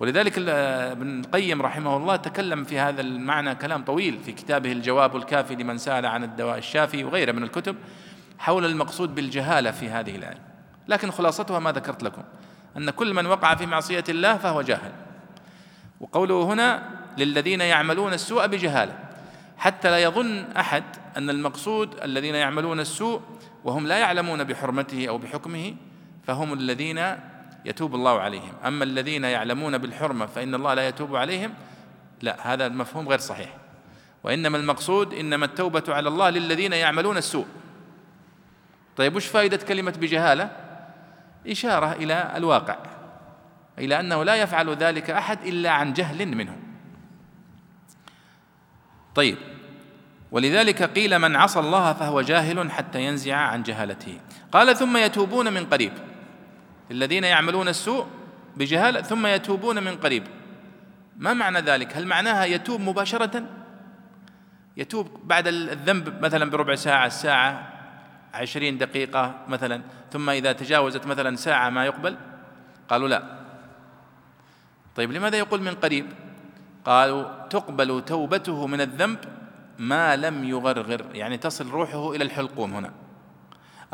ولذلك ابن القيم رحمه الله تكلم في هذا المعنى كلام طويل في كتابه الجواب الكافي لمن سأل عن الدواء الشافي وغيره من الكتب حول المقصود بالجهالة في هذه الآية. لكن خلاصتها ما ذكرت لكم. أن كل من وقع في معصية الله فهو جاهل. وقوله هنا للذين يعملون السوء بجهالة حتى لا يظن أحد أن المقصود الذين يعملون السوء وهم لا يعلمون بحرمته أو بحكمه فهم الذين يتوب الله عليهم. أما الذين يعلمون بالحرمة فإن الله لا يتوب عليهم لا هذا المفهوم غير صحيح. وإنما المقصود إنما التوبة على الله للذين يعملون السوء. طيب وش فائدة كلمة بجهالة؟ إشارة إلى الواقع إلى أنه لا يفعل ذلك أحد إلا عن جهل منه طيب ولذلك قيل من عصى الله فهو جاهل حتى ينزع عن جهالته. قال ثم يتوبون من قريب. الذين يعملون السوء بجهالة ثم يتوبون من قريب. ما معنى ذلك؟ هل معناها يتوب مباشرة؟ يتوب بعد الذنب مثلا بربع ساعة ساعة عشرين دقيقة مثلا ثم إذا تجاوزت مثلا ساعة ما يقبل؟ قالوا لا. طيب لماذا يقول من قريب؟ قالوا تقبل توبته من الذنب ما لم يغرغر يعني تصل روحه إلى الحلقوم هنا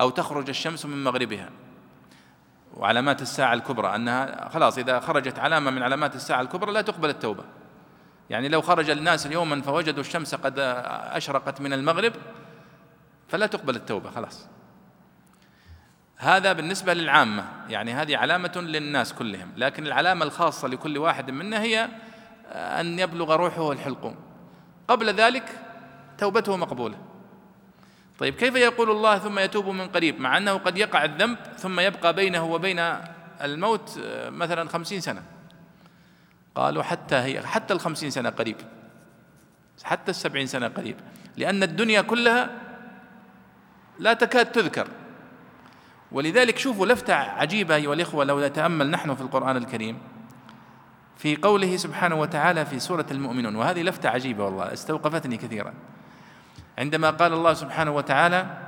أو تخرج الشمس من مغربها. وعلامات الساعة الكبرى أنها خلاص إذا خرجت علامة من علامات الساعة الكبرى لا تقبل التوبة. يعني لو خرج الناس يوما فوجدوا الشمس قد أشرقت من المغرب فلا تقبل التوبة خلاص. هذا بالنسبة للعامة يعني هذه علامة للناس كلهم لكن العلامة الخاصة لكل واحد منا هي أن يبلغ روحه الحلقوم قبل ذلك توبته مقبولة. طيب كيف يقول الله ثم يتوب من قريب؟ مع أنه قد يقع الذنب ثم يبقى بينه وبين الموت مثلا خمسين سنة. قالوا حتى هي حتى الخمسين سنة قريب. حتى السبعين سنة قريب. لأن الدنيا كلها لا تكاد تذكر. ولذلك شوفوا لفتة عجيبة أيها الإخوة لو نتأمل نحن في القرآن الكريم في قوله سبحانه وتعالى في سورة المؤمنون وهذه لفتة عجيبة والله استوقفتني كثيرا. عندما قال الله سبحانه وتعالى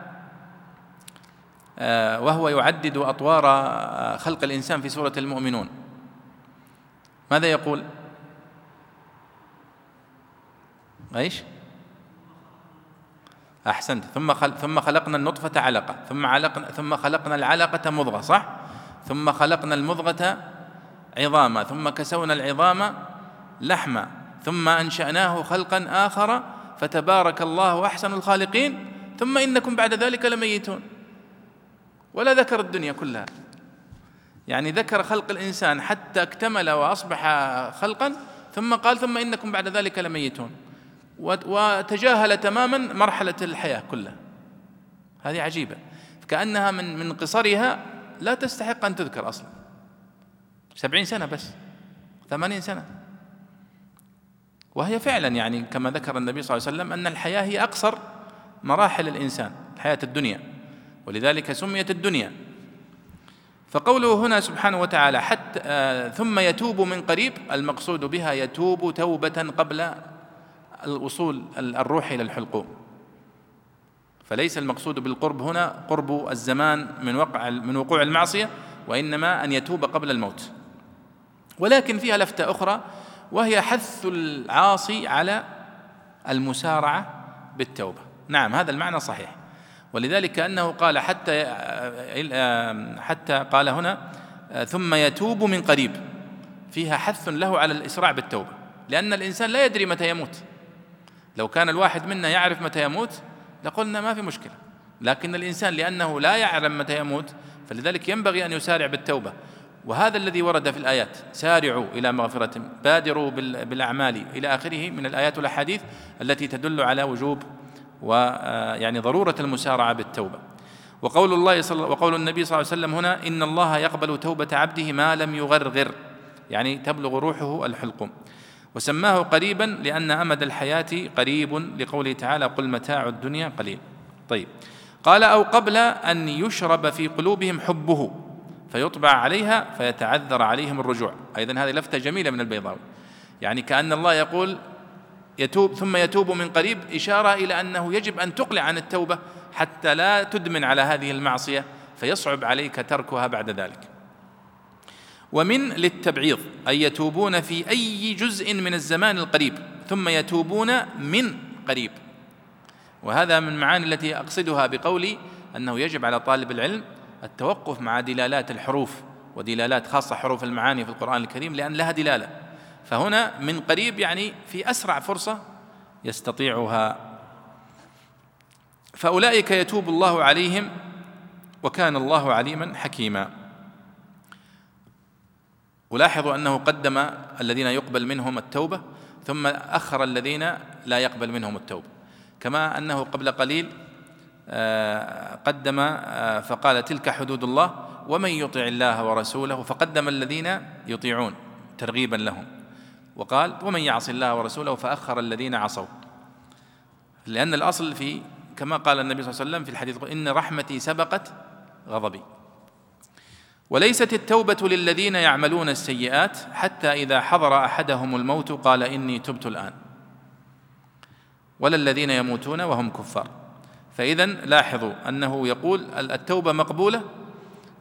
آه، وهو يعدد أطوار آه، خلق الإنسان في سورة المؤمنون. ماذا يقول؟ إيش؟ أحسنت. ثم خل... ثم خلقنا النطفة علقة. ثم علقنا ثم خلقنا العلقة مضغة صح؟ ثم خلقنا المضغة عظاما. ثم كسونا العظام لحما. ثم أنشأناه خلقا آخر فتبارك الله أحسن الخالقين. ثم إنكم بعد ذلك لميتون. ولا ذكر الدنيا كلها. يعني ذكر خلق الإنسان حتى اكتمل وأصبح خلقا ثم قال ثم إنكم بعد ذلك لميتون. وتجاهل تماما مرحلة الحياة كلها. هذه عجيبة. كأنها من من قصرها لا تستحق أن تذكر أصلا. سبعين سنة بس. ثمانين سنة. وهي فعلا يعني كما ذكر النبي صلى الله عليه وسلم أن الحياة هي أقصر مراحل الإنسان الحياة الدنيا. ولذلك سميت الدنيا. فقوله هنا سبحانه وتعالى حتى آه ثم يتوب من قريب المقصود بها يتوب توبة قبل الوصول الروح إلى الحلقوم. فليس المقصود بالقرب هنا قرب الزمان من وقع من وقوع المعصية وإنما أن يتوب قبل الموت. ولكن فيها لفتة أخرى وهي حث العاصي على المسارعة بالتوبة. نعم هذا المعنى صحيح. ولذلك كأنه قال حتى حتى قال هنا ثم يتوب من قريب. فيها حث له على الإسراع بالتوبة. لأن الإنسان لا يدري متى يموت. لو كان الواحد منا يعرف متى يموت لقلنا ما في مشكلة. لكن الإنسان لأنه لا يعلم متى يموت فلذلك ينبغي أن يسارع بالتوبة. وهذا الذي ورد في الآيات سارعوا إلى مغفرة بادروا بالأعمال إلى آخره من الآيات والأحاديث التي تدل على وجوب ويعني ضرورة المسارعة بالتوبة. وقول الله صلى وقول النبي صلى الله عليه وسلم هنا إن الله يقبل توبة عبده ما لم يغرغر. يعني تبلغ روحه الحلقوم وسماه قريبا لأن أمد الحياة قريب لقوله تعالى قل متاع الدنيا قليل. طيب. قال أو قبل أن يشرب في قلوبهم حبه فيطبع عليها فيتعذر عليهم الرجوع. أيضا هذه لفتة جميلة من البيضاوي. يعني كأن الله يقول يتوب ثم يتوب من قريب إشارة إلى أنه يجب أن تقلع عن التوبة حتى لا تدمن على هذه المعصية فيصعب عليك تركها بعد ذلك. ومن للتبعيض أي يتوبون في أي جزء من الزمان القريب ثم يتوبون من قريب. وهذا من المعاني التي أقصدها بقولي أنه يجب على طالب العلم التوقف مع دلالات الحروف ودلالات خاصة حروف المعاني في القرآن الكريم لأن لها دلالة. فهنا من قريب يعني في أسرع فرصة يستطيعها. فأولئك يتوب الله عليهم وكان الله عليما حكيما. ولاحظوا أنه قدم الذين يقبل منهم التوبة ثم أخر الذين لا يقبل منهم التوبة. كما أنه قبل قليل آه، قدم آه، فقال تلك حدود الله ومن يطع الله ورسوله فقدم الذين يطيعون ترغيبا لهم. وقال ومن يعص الله ورسوله فأخر الذين عصوا. لأن الأصل في كما قال النبي صلى الله عليه وسلم في الحديث إن رحمتي سبقت غضبي. وليست التوبة للذين يعملون السيئات حتى إذا حضر أحدهم الموت قال إني تبت الآن. ولا الذين يموتون وهم كفار. فاذا لاحظوا أنه يقول التوبة مقبولة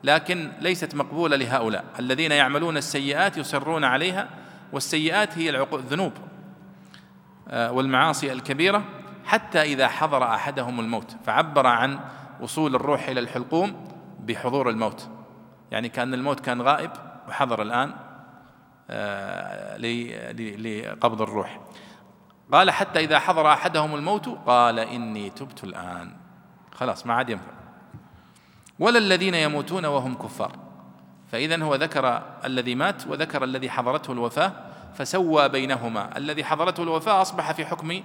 لكن ليست مقبولة لهؤلاء. الذين يعملون السيئات يصرون عليها والسيئات هي الذنوب آه، والمعاصي الكبيرة حتى إذا حضر أحدهم الموت. فعبر عن وصول الروح إلى الحلقوم بحضور الموت. يعني كأن الموت كان غائب وحضر الآن آه، لقبض الروح. قال حتى إذا حضر أحدهم الموت قال إني تبت الآن. خلاص ما عاد ينفع. ولا الذين يموتون وهم كفار. فإذا هو ذكر الذي مات وذكر الذي حضرته الوفاة فسوى بينهما. الذي حضرته الوفاة أصبح في حكم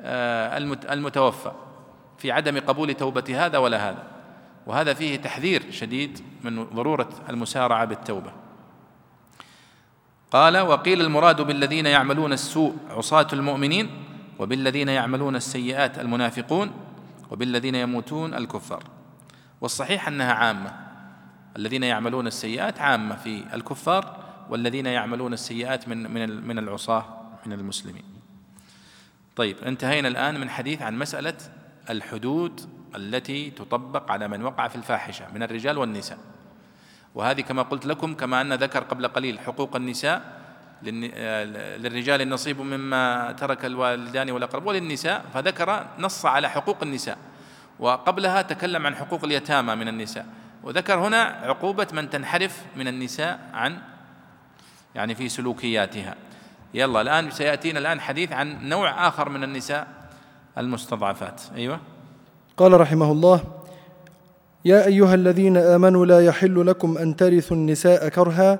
آه، المتوفى في عدم قبول توبة هذا ولا هذا. وهذا فيه تحذير شديد من ضرورة المسارعة بالتوبة. قال وقيل المراد بالذين يعملون السوء عصاة المؤمنين وبالذين يعملون السيئات المنافقون وبالذين يموتون الكفار. والصحيح أنها عامة. الذين يعملون السيئات عامة في الكفار والذين يعملون السيئات من من من العصاة من المسلمين. طيب انتهينا الآن من حديث عن مسألة الحدود التي تطبق على من وقع في الفاحشة من الرجال والنساء. وهذه كما قلت لكم كما أن ذكر قبل قليل حقوق النساء للرجال النصيب مما ترك الوالدان والاقرب وللنساء فذكر نص على حقوق النساء. وقبلها تكلم عن حقوق اليتامى من النساء. وذكر هنا عقوبة من تنحرف من النساء عن يعني في سلوكياتها. يلا الآن سيأتينا الآن حديث عن نوع آخر من النساء المستضعفات. أيوة. قال رحمه الله يا أيها الذين آمنوا لا يحل لكم أن ترثوا النساء كرها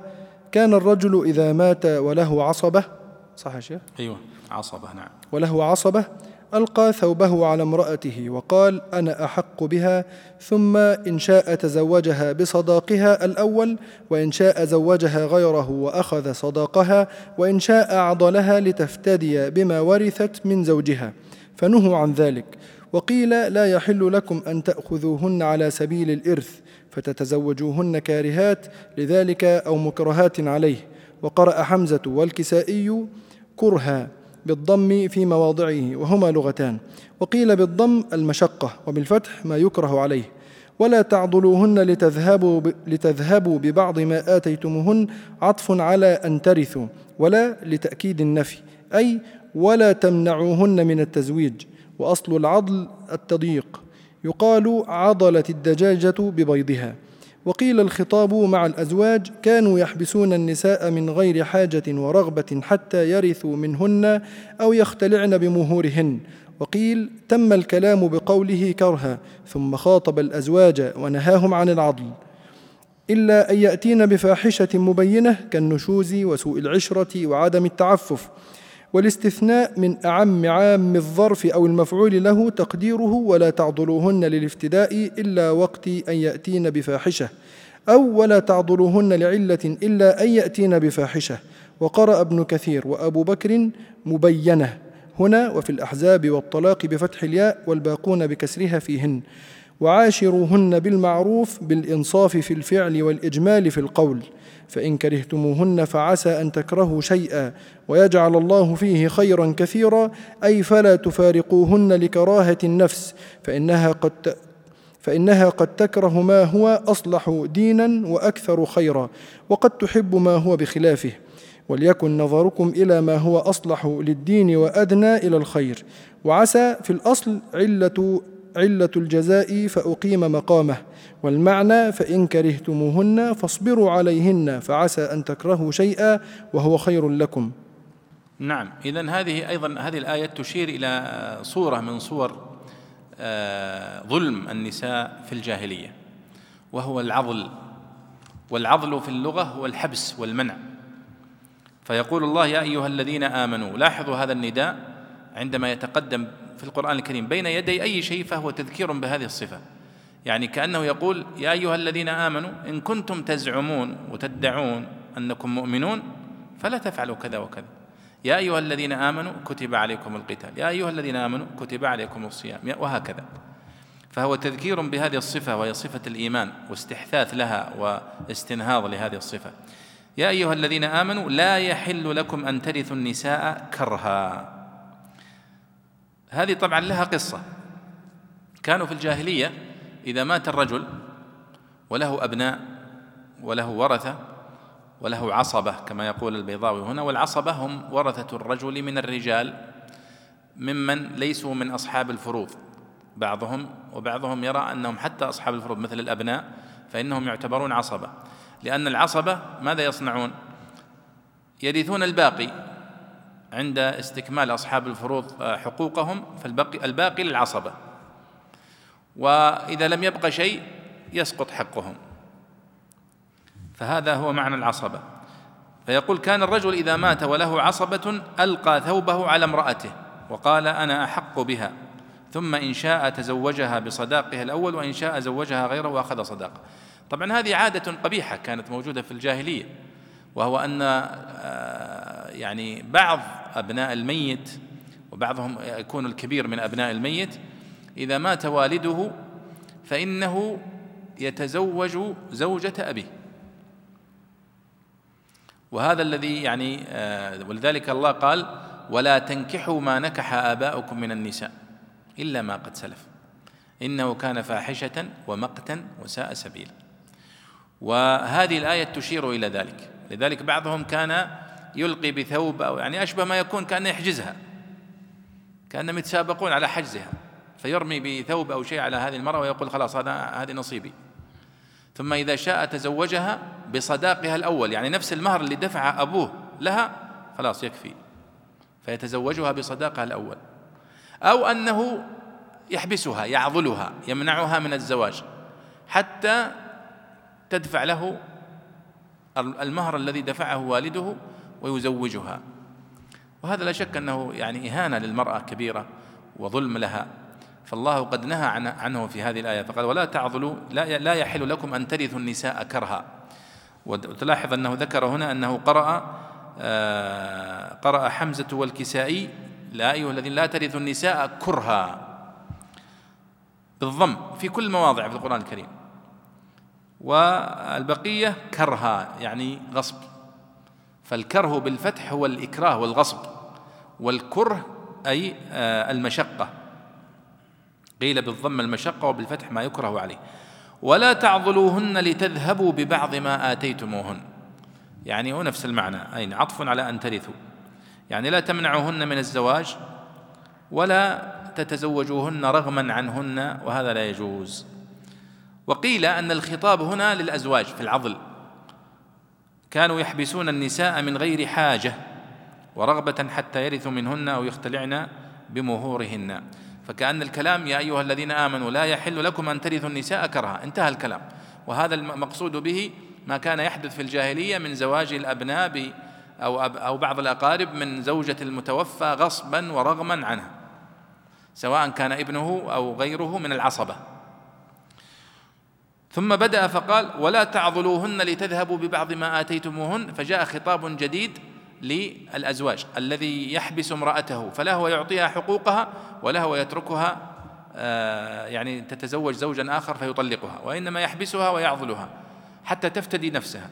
كان الرجل إذا مات وله عصبة صح يا شيخ؟ أيوة عصبة نعم. وله عصبة ألقى ثوبه على امرأته وقال أنا أحق بها ثم إن شاء تزوجها بصداقها الأول وإن شاء زوجها غيره وأخذ صداقها وإن شاء عضلها لتفتدي بما ورثت من زوجها. فنهوا عن ذلك. وقيل لا يحل لكم أن تأخذوهن على سبيل الإرث فتتزوجوهن كارهات لذلك أو مكرهات عليه. وقرأ حمزة والكسائي كرها بالضم في مواضعه وهما لغتان. وقيل بالضم المشقة وبالفتح ما يكره عليه. ولا تعضلوهن لتذهبوا لتذهبوا ببعض ما آتيتموهن عطف على أن ترثوا ولا لتأكيد النفي. أي ولا تمنعوهن من التزويج. وأصل العضل التضييق. يقال عضلت الدجاجة ببيضها. وقيل الخطاب مع الأزواج كانوا يحبسون النساء من غير حاجة ورغبة حتى يرثوا منهن أو يختلعن بمهورهن. وقيل تم الكلام بقوله كرها ثم خاطب الأزواج ونهاهم عن العضل. إلا أن يأتين بفاحشة مبينة كالنشوز وسوء العشرة وعدم التعفف. والاستثناء من أعم عام الظرف أو المفعول له تقديره ولا تعضلوهن للافتداء إلا وقت أن يأتين بفاحشة أو ولا تعضلوهن لعلة إلا أن يأتين بفاحشة. وقرأ ابن كثير وأبو بكر مبينة هنا وفي الأحزاب والطلاق بفتح الياء والباقون بكسرها فيهن. وعاشروهن بالمعروف بالإنصاف في الفعل والإجمال في القول. فإن كرهتموهن فعسى أن تكرهوا شيئا ويجعل الله فيه خيرا كثيرا أي فلا تفارقوهن لكراهة النفس فإنها قد فإنها قد تكره ما هو أصلح دينا وأكثر خيرا وقد تحب ما هو بخلافه. وليكن نظركم إلى ما هو أصلح للدين وأدنى إلى الخير. وعسى في الأصل علة علة الجزاء فأقيم مقامه. والمعنى فإن كرهتموهن فاصبروا عليهن فعسى أن تكرهوا شيئا وهو خير لكم. نعم إذا هذه أيضا هذه الآية تشير إلى صورة من صور آه، ظلم النساء في الجاهلية وهو العضل والعضل في اللغة هو الحبس والمنع. فيقول الله يا أيها الذين آمنوا لاحظوا هذا النداء عندما يتقدم في القرآن الكريم بين يدي أي شيء فهو تذكير بهذه الصفة. يعني كأنه يقول يا أيها الذين آمنوا إن كنتم تزعمون وتدعون أنكم مؤمنون فلا تفعلوا كذا وكذا. يا أيها الذين آمنوا كتب عليكم القتال. يا أيها الذين آمنوا كتب عليكم الصيام. وهكذا. فهو تذكير بهذه الصفة وهي صفة الإيمان واستحثاث لها واستنهاض لهذه الصفة. يا أيها الذين آمنوا لا يحل لكم أن ترثوا النساء كرها. هذه طبعا لها قصة. كانوا في الجاهلية إذا مات الرجل وله أبناء وله ورثة وله عصبة كما يقول البيضاوي هنا والعصبة هم ورثة الرجل من الرجال ممن ليسوا من أصحاب الفروض. بعضهم وبعضهم يرى أنهم حتى أصحاب الفروض مثل الأبناء فإنهم يعتبرون عصبة. لأن العصبة ماذا يصنعون؟ يرثون الباقي عند استكمال أصحاب الفروض حقوقهم فالباقي الباقي للعصبة. وإذا لم يبق شيء يسقط حقهم. فهذا هو معنى العصبة. فيقول كان الرجل إذا مات وله عصبة ألقى ثوبه على امرأته وقال أنا أحق بها ثم إن شاء تزوجها بصداقها الأول وإن شاء زوجها غيره وأخذ صداقة. طبعا هذه عادة قبيحة كانت موجودة في الجاهلية وهو أن آه، يعني بعض أبناء الميت وبعضهم يكون الكبير من أبناء الميت إذا مات والده فإنه يتزوج زوجة أبيه. وهذا الذي يعني آه، ولذلك الله قال ولا تنكحوا ما نكح آباؤكم من النساء إلا ما قد سلف. إنه كان فاحشة ومقتا وساء سبيلا. وهذه الآية تشير إلى ذلك. لذلك بعضهم كان يلقي بثوب أو يعني أشبه ما يكون كأنه يحجزها كأنهم يتسابقون على حجزها. فيرمي بثوب أو شيء على هذه المرأة ويقول خلاص هذا هذه نصيبي. ثم إذا شاء تزوجها بصداقها الأول يعني نفس المهر اللي دفع أبوه لها خلاص يكفي. فيتزوجها بصداقها الأول. أو أنه يحبسها يعضلها يمنعها من الزواج حتى تدفع له المهر الذي دفعه والده ويزوجها. وهذا لا شك أنه يعني إهانة للمرأة كبيرة وظلم لها. فالله قد نهى عنه في هذه الآية فقال ولا تعضلوا لا يحل لكم أن ترثوا النساء كرها. وتلاحظ أنه ذكر هنا أنه قرأ آه، قرأ حمزة والكسائي لا أيها الذين لا ترثوا النساء كرها. بالضم في كل مواضع في القرآن الكريم. والبقية كرها يعني غصب. فالكره بالفتح هو الإكراه والغصب. والكره أي آه، المشقة. قيل بالضم المشقة وبالفتح ما يكره عليه. ولا تعضلوهن لتذهبوا ببعض ما آتيتموهن. يعني هو نفس المعنى. أين؟ عطف على أن ترثوا. يعني لا تمنعوهن من الزواج ولا تتزوجوهن رغما عنهن وهذا لا يجوز. وقيل أن الخطاب هنا للأزواج في العضل. كانوا يحبسون النساء من غير حاجة ورغبة حتى يرثوا منهن أو يختلعن بمهورهن. فكأن الكلام يا أيها الذين آمنوا لا يحل لكم أن ترثوا النساء كرها. انتهى الكلام. وهذا المقصود به ما كان يحدث في الجاهلية من زواج الأبناء أو أو بعض الأقارب من زوجة المتوفى غصبا ورغما عنها سواء كان ابنه أو غيره من العصبة. ثم بدأ فقال ولا تعضلوهن لتذهبوا ببعض ما آتيتموهن. فجاء خطاب جديد للأزواج الذي يحبس امرأته فلا هو يعطيها حقوقها ولا هو يتركها آه، يعني تتزوج زوجا آخر فيطلقها وإنما يحبسها ويعضلها حتى تفتدي نفسها.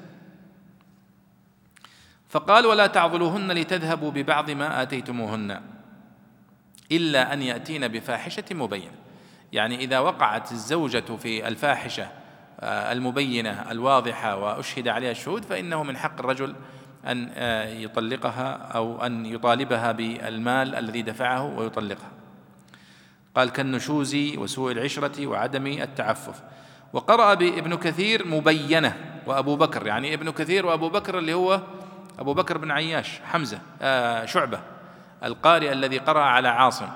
فقال ولا تعضلوهن لتذهبوا ببعض ما آتيتموهن إلا أن يأتين بفاحشة مبينة. يعني إذا وقعت الزوجة في الفاحشة آه، المبينة الواضحة وأشهد عليها الشهود فإنه من حق الرجل أن آه، يطلقها أو أن يطالبها بالمال الذي دفعه ويطلقها. قال كالنشوز وسوء العشرة وعدم التعفف. وقرأ بابن كثير مبينة وأبو بكر يعني ابن كثير وأبو بكر اللي هو أبو بكر بن عياش حمزة آه شعبة القارئ الذي قرأ على عاصم.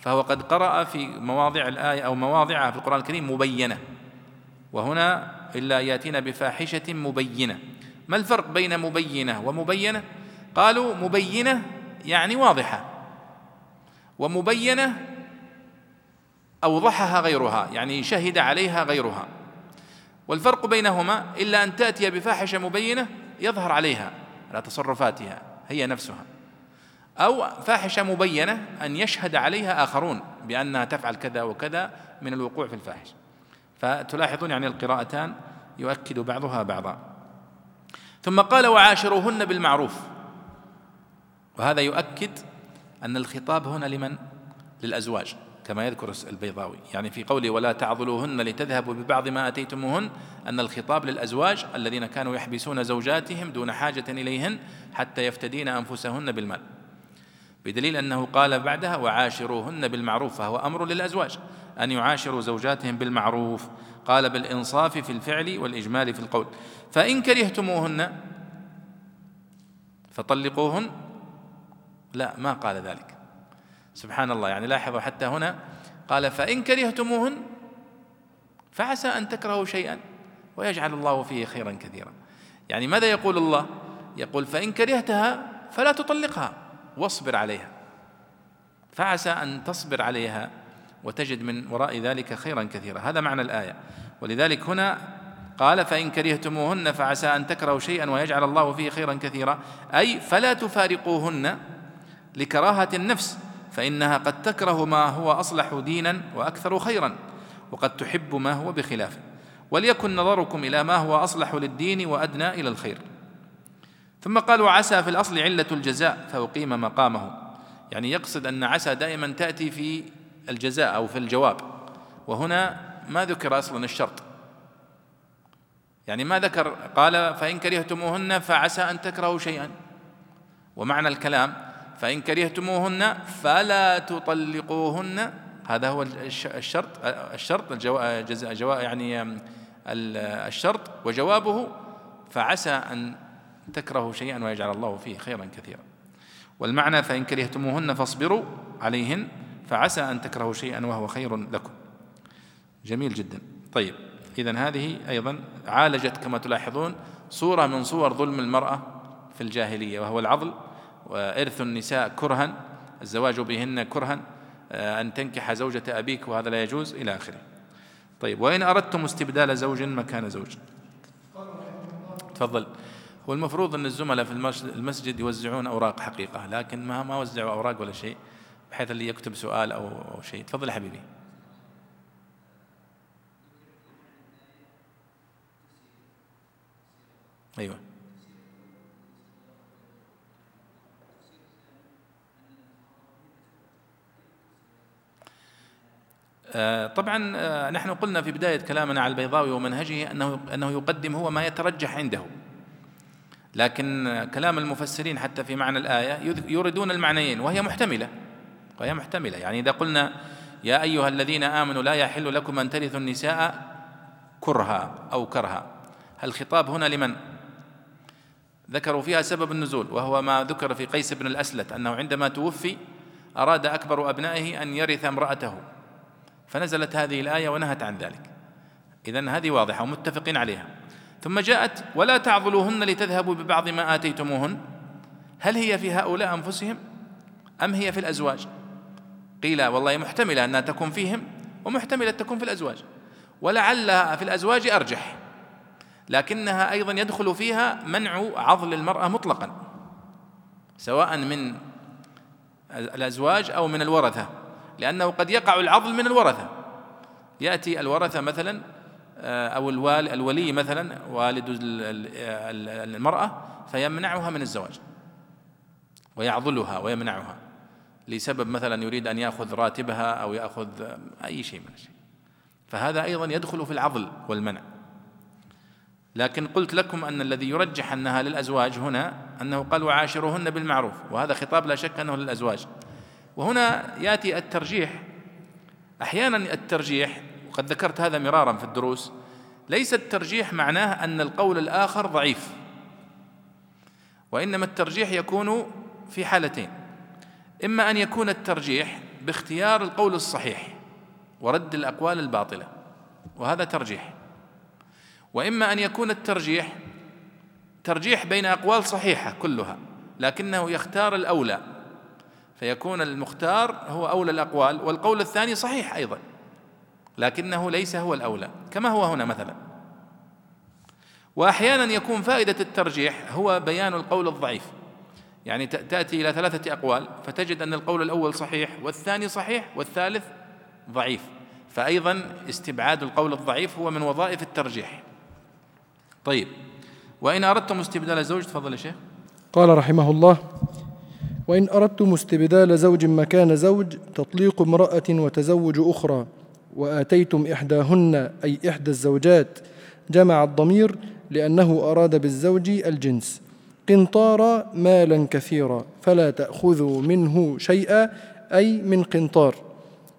فهو قد قرأ في مواضع الآية أو مواضعها في القرآن الكريم مبينة. وهنا إلا يأتينا بفاحشة مبينة. ما الفرق بين مبينة ومبينة؟ قالوا مبينة يعني واضحة. ومبينة أوضحها غيرها يعني شهد عليها غيرها. والفرق بينهما إلا أن تأتي بفاحشة مبينة يظهر عليها على تصرفاتها هي نفسها. أو فاحشة مبينة أن يشهد عليها آخرون بأنها تفعل كذا وكذا من الوقوع في الفاحشة فتلاحظون يعني القراءتان يؤكد بعضها بعضا. ثم قال وعاشروهن بالمعروف. وهذا يؤكد أن الخطاب هنا لمن؟ للأزواج كما يذكر البيضاوي. يعني في قوله ولا تعضلوهن لتذهبوا ببعض ما أتيتموهن أن الخطاب للأزواج الذين كانوا يحبسون زوجاتهم دون حاجة إليهن حتى يفتدين أنفسهن بالمال. بدليل أنه قال بعدها وعاشروهن بالمعروف فهو أمر للأزواج أن يعاشروا زوجاتهم بالمعروف. قال بالإنصاف في الفعل والإجمال في القول. فإن كرهتموهن فطلقوهن. لا ما قال ذلك. سبحان الله يعني لاحظوا حتى هنا قال فإن كرهتموهن فعسى أن تكرهوا شيئا ويجعل الله فيه خيرا كثيرا. يعني ماذا يقول الله؟ يقول فإن كرهتها فلا تطلقها. واصبر عليها. فعسى أن تصبر عليها وتجد من وراء ذلك خيرا كثيرا. هذا معنى الآية. ولذلك هنا قال فإن كرهتموهن فعسى أن تكرهوا شيئا ويجعل الله فيه خيرا كثيرا. أي فلا تفارقوهن لكراهة النفس فإنها قد تكره ما هو أصلح دينا وأكثر خيرا وقد تحب ما هو بخلافه وليكن نظركم إلى ما هو أصلح للدين وأدنى إلى الخير. ثم قال وعسى في الأصل علة الجزاء فأقيم مقامه. يعني يقصد أن عسى دائما تأتي في الجزاء أو في الجواب. وهنا ما ذكر أصلا الشرط. يعني ما ذكر قال فإن كرهتموهن فعسى أن تكرهوا شيئا. ومعنى الكلام فإن كرهتموهن فلا تطلقوهن. هذا هو الشرط الشرط الجواء يعني الشرط. وجوابه فعسى أن تكرهوا شيئا ويجعل الله فيه خيرا كثيرا. والمعنى فإن كرهتموهن فاصبروا عليهن فعسى أن تكرهوا شيئا وهو خير لكم. جميل جدا. طيب إذا هذه أيضا عالجت كما تلاحظون صورة من صور ظلم المرأة في الجاهلية وهو العضل وإرث النساء كرها الزواج بهن كرها آه، أن تنكح زوجة أبيك وهذا لا يجوز إلى آخره. طيب وإن أردتم استبدال زوج مكان زوج؟ تفضل. هو المفروض أن الزملاء في المسجد يوزعون أوراق حقيقة لكن ما ما وزعوا أوراق ولا شيء بحيث اللي يكتب سؤال أو شيء. تفضل حبيبي. أيوه. آه، طبعا آه، نحن قلنا في بداية كلامنا على البيضاوي ومنهجه أنه أنه يقدم هو ما يترجح عنده. لكن كلام المفسرين حتى في معنى الآية يريدون المعنيين وهي محتملة وهي محتملة. يعني إذا قلنا يا أيها الذين آمنوا لا يحل لكم أن ترثوا النساء كرها أو كرها. الخطاب هنا لمن؟ ذكروا فيها سبب النزول وهو ما ذكر في قيس بن الأسلت أنه عندما توفي أراد أكبر أبنائه أن يرث امرأته. فنزلت هذه الآية ونهت عن ذلك. إذن هذه واضحة ومتفقين عليها. ثم جاءت ولا تعضلوهن لتذهبوا ببعض ما آتيتموهن. هل هي في هؤلاء أنفسهم أم هي في الأزواج؟ قيل والله محتملة أنها تكون فيهم ومحتملة تكون في الأزواج. ولعلها في الأزواج أرجح لكنها أيضا يدخل فيها منع عضل المرأة مطلقا سواء من الأزواج أو من الورثة لأنه قد يقع العضل من الورثة. يأتي الورثة مثلا أو الوالي, الولي مثلا والد المرأة فيمنعها من الزواج. ويعضلها ويمنعها. لسبب مثلا يريد أن يأخذ راتبها أو يأخذ أي شيء من الشيء. فهذا أيضا يدخل في العضل والمنع. لكن قلت لكم أن الذي يرجح أنها للأزواج هنا أنه قال وعاشروهن بالمعروف وهذا خطاب لا شك أنه للأزواج. وهنا يأتي الترجيح. أحيانا الترجيح وقد ذكرت هذا مرارا في الدروس ليس الترجيح معناه أن القول الآخر ضعيف وإنما الترجيح يكون في حالتين إما أن يكون الترجيح باختيار القول الصحيح ورد الأقوال الباطلة وهذا ترجيح وإما أن يكون الترجيح ترجيح بين أقوال صحيحة كلها لكنه يختار الأولى فيكون المختار هو أولى الأقوال والقول الثاني صحيح أيضا. لكنه ليس هو الأولى كما هو هنا مثلا. وأحيانا يكون فائدة الترجيح هو بيان القول الضعيف. يعني تأتي إلى ثلاثة أقوال فتجد أن القول الأول صحيح والثاني صحيح والثالث ضعيف. فأيضا استبعاد القول الضعيف هو من وظائف الترجيح. طيب وإن أردتم استبدال زوج تفضل يا شيخ. قال رحمه الله وإن أردتم استبدال زوج مكان زوج تطليق امرأة وتزوج أخرى. وآتيتم إحداهن أي إحدى الزوجات جمع الضمير لأنه أراد بالزوج الجنس. قنطار مالا كثيرا فلا تأخذوا منه شيئا أي من قنطار.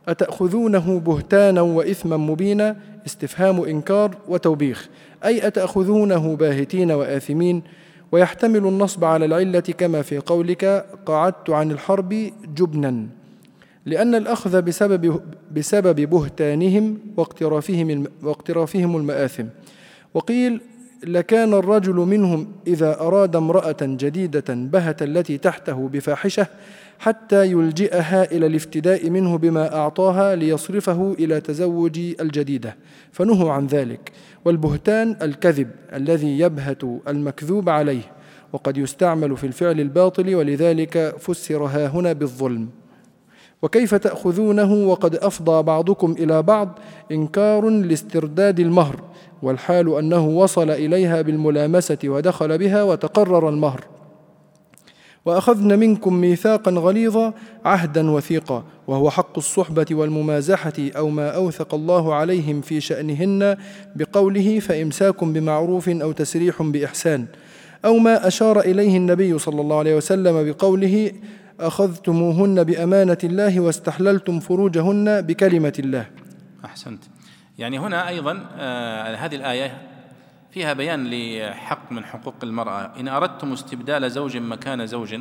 أتأخذونه بهتانا وإثما مبينا استفهام إنكار وتوبيخ. أي أتأخذونه باهتين وآثمين ويحتمل النصب على العلة كما في قولك قعدت عن الحرب جبنا. لأن الأخذ بسبب بسبب بهتانهم واقترافهم واقترافهم المآثم. وقيل لكان الرجل منهم إذا أراد امرأة جديدة بهت التي تحته بفاحشة حتى يلجئها إلى الافتداء منه بما أعطاها ليصرفه إلى تزوج الجديدة. فنهوا عن ذلك. والبهتان الكذب الذي يبهت المكذوب عليه. وقد يستعمل في الفعل الباطل ولذلك فسر هنا بالظلم. وكيف تأخذونه وقد أفضى بعضكم إلى بعض؟ إنكار لاسترداد المهر والحال أنه وصل إليها بالملامسة ودخل بها وتقرر المهر. وأخذن منكم ميثاقا غليظا عهدا وثيقا وهو حق الصحبة والممازحة أو ما أوثق الله عليهم في شأنهن بقوله فإمساك بمعروف أو تسريح بإحسان أو ما أشار إليه النبي صلى الله عليه وسلم بقوله أخذتموهن بأمانة الله واستحللتم فروجهن بكلمة الله. أحسنت. يعني هنا أيضا آه هذه الآية فيها بيان لحق من حقوق المرأة. إن أردتم استبدال زوج مكان زوج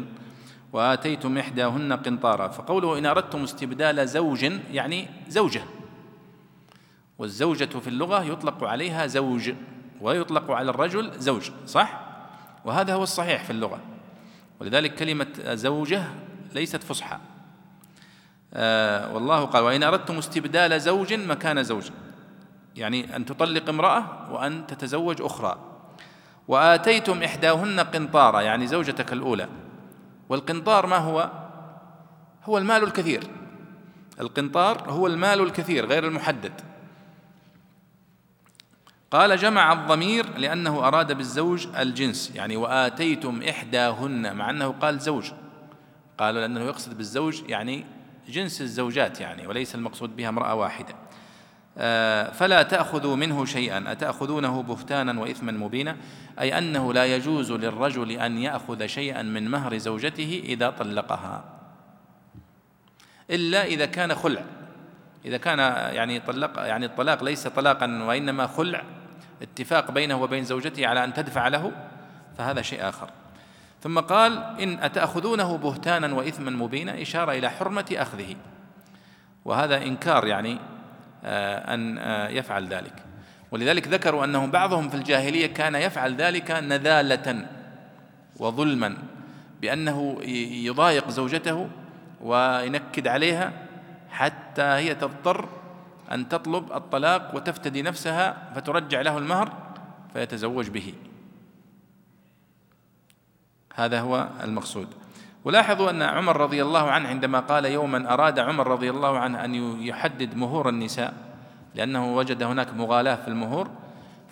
وآتيتم إحداهن قنطارا فقوله إن أردتم استبدال زوج يعني زوجة. والزوجة في اللغة يطلق عليها زوج ويطلق على الرجل زوج صح؟ وهذا هو الصحيح في اللغة. ولذلك كلمة زوجة ليست فصحى آه والله قال وإن أردتم استبدال زوج مكان زوج. يعني أن تطلق امرأة وأن تتزوج أخرى. وآتيتم إحداهن قنطارا يعني زوجتك الأولى. والقنطار ما هو؟ هو المال الكثير. القنطار هو المال الكثير غير المحدد. قال جمع الضمير لأنه أراد بالزوج الجنس. يعني وآتيتم إحداهن. مع أنه قال زوج. قال لأنه يقصد بالزوج يعني جنس الزوجات يعني وليس المقصود بها امرأة واحدة. آه، فلا تأخذوا منه شيئا. أتأخذونه بهتانا وإثما مبينا؟ أي أنه لا يجوز للرجل أن يأخذ شيئا من مهر زوجته إذا طلقها. إلا إذا كان خلع. إذا كان يعني طلق يعني الطلاق ليس طلاقا وإنما خلع اتفاق بينه وبين زوجته على أن تدفع له فهذا شيء آخر. ثم قال إن أتأخذونه بهتانا وإثما مبينا إشارة إلى حرمة أخذه. وهذا إنكار يعني آه، أن آه، يفعل ذلك. ولذلك ذكروا أنه بعضهم في الجاهلية كان يفعل ذلك نذالة وظلما بأنه يضايق زوجته وينكد عليها حتى هي تضطر أن تطلب الطلاق وتفتدي نفسها فترجع له المهر فيتزوج به. هذا هو المقصود. ولاحظوا أن عمر رضي الله عنه عندما قال يوما أراد عمر رضي الله عنه أن يحدد مهور النساء لأنه وجد هناك مغالاة في المهور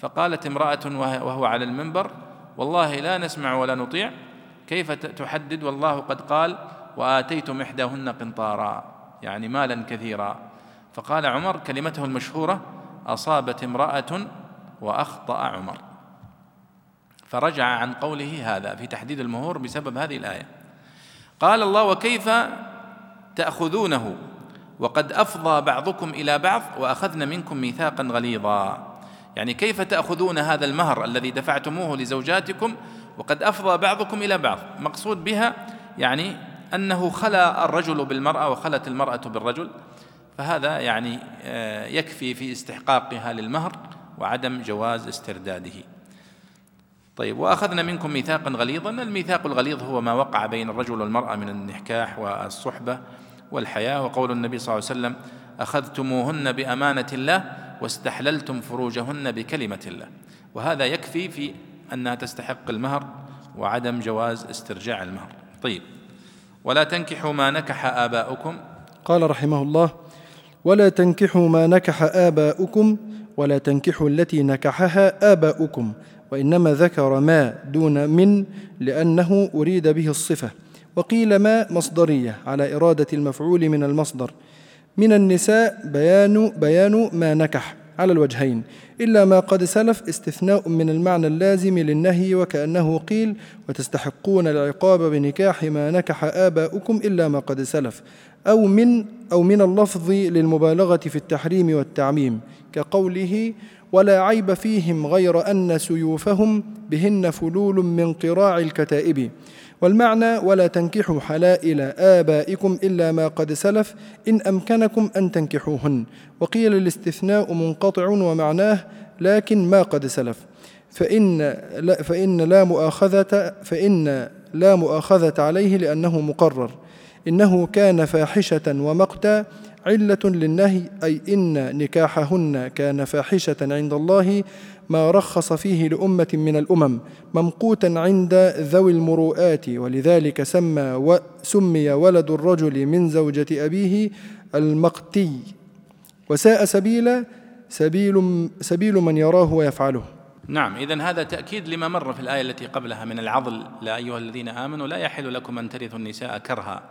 فقالت امرأة وهو على المنبر والله لا نسمع ولا نطيع كيف تحدد؟ والله قد قال وآتيتم إحداهن قنطارا يعني مالا كثيرا. فقال عمر كلمته المشهورة أصابت امرأة وأخطأ عمر. فرجع عن قوله هذا في تحديد المهور بسبب هذه الآية. قال الله وكيف تأخذونه؟ وقد أفضى بعضكم إلى بعض وأخذن منكم ميثاقا غليظا. يعني كيف تأخذون هذا المهر الذي دفعتموه لزوجاتكم وقد أفضى بعضكم إلى بعض؟ مقصود بها يعني أنه خلا الرجل بالمرأة وخلت المرأة بالرجل فهذا يعني آه، يكفي في استحقاقها للمهر وعدم جواز استرداده. طيب وأخذنا منكم ميثاقا غليظا. الميثاق الغليظ هو ما وقع بين الرجل والمرأة من النكاح والصحبة والحياة. وقول النبي صلى الله عليه وسلم أخذتموهن بأمانة الله واستحللتم فروجهن بكلمة الله. وهذا يكفي في أنها تستحق المهر وعدم جواز استرجاع المهر. طيب ولا تنكحوا ما نكح آباؤكم. قال رحمه الله ولا تنكحوا ما نكح آباؤكم ولا تنكحوا التي نكحها آباؤكم. وإنما ذكر ما دون من لأنه أريد به الصفة. وقيل ما مصدرية على إرادة المفعول من المصدر. من النساء بيان بيان ما نكح على الوجهين إلا ما قد سلف استثناء من المعنى اللازم للنهي وكأنه قيل وتستحقون العقاب بنكاح ما نكح آباؤكم إلا ما قد سلف. أو من أو من اللفظ للمبالغة في التحريم والتعميم كقوله ولا عيب فيهم غير أن سيوفهم بهن فلول من قراع الكتائب. والمعنى ولا تنكحوا حلائل آبائكم إلا ما قد سلف إن أمكنكم أن تنكحوهن. وقيل الاستثناء منقطع ومعناه لكن ما قد سلف. فإن لا, فإن لا مؤاخذة فإن لا مؤاخذة عليه لأنه مقرر. إنه كان فاحشة ومقتا علة للنهي أي إن نكاحهن كان فاحشة عند الله ما رخص فيه لأمة من الأمم ممقوتا عند ذوي المروءات ولذلك سمى وسمي ولد الرجل من زوجة أبيه المقتي. وساء سبيلا سبيل سبيل من يراه ويفعله. نعم إذا هذا تأكيد لما مر في الآية التي قبلها من العضل. لا أيها الذين آمنوا لا يحل لكم أن ترثوا النساء كرها.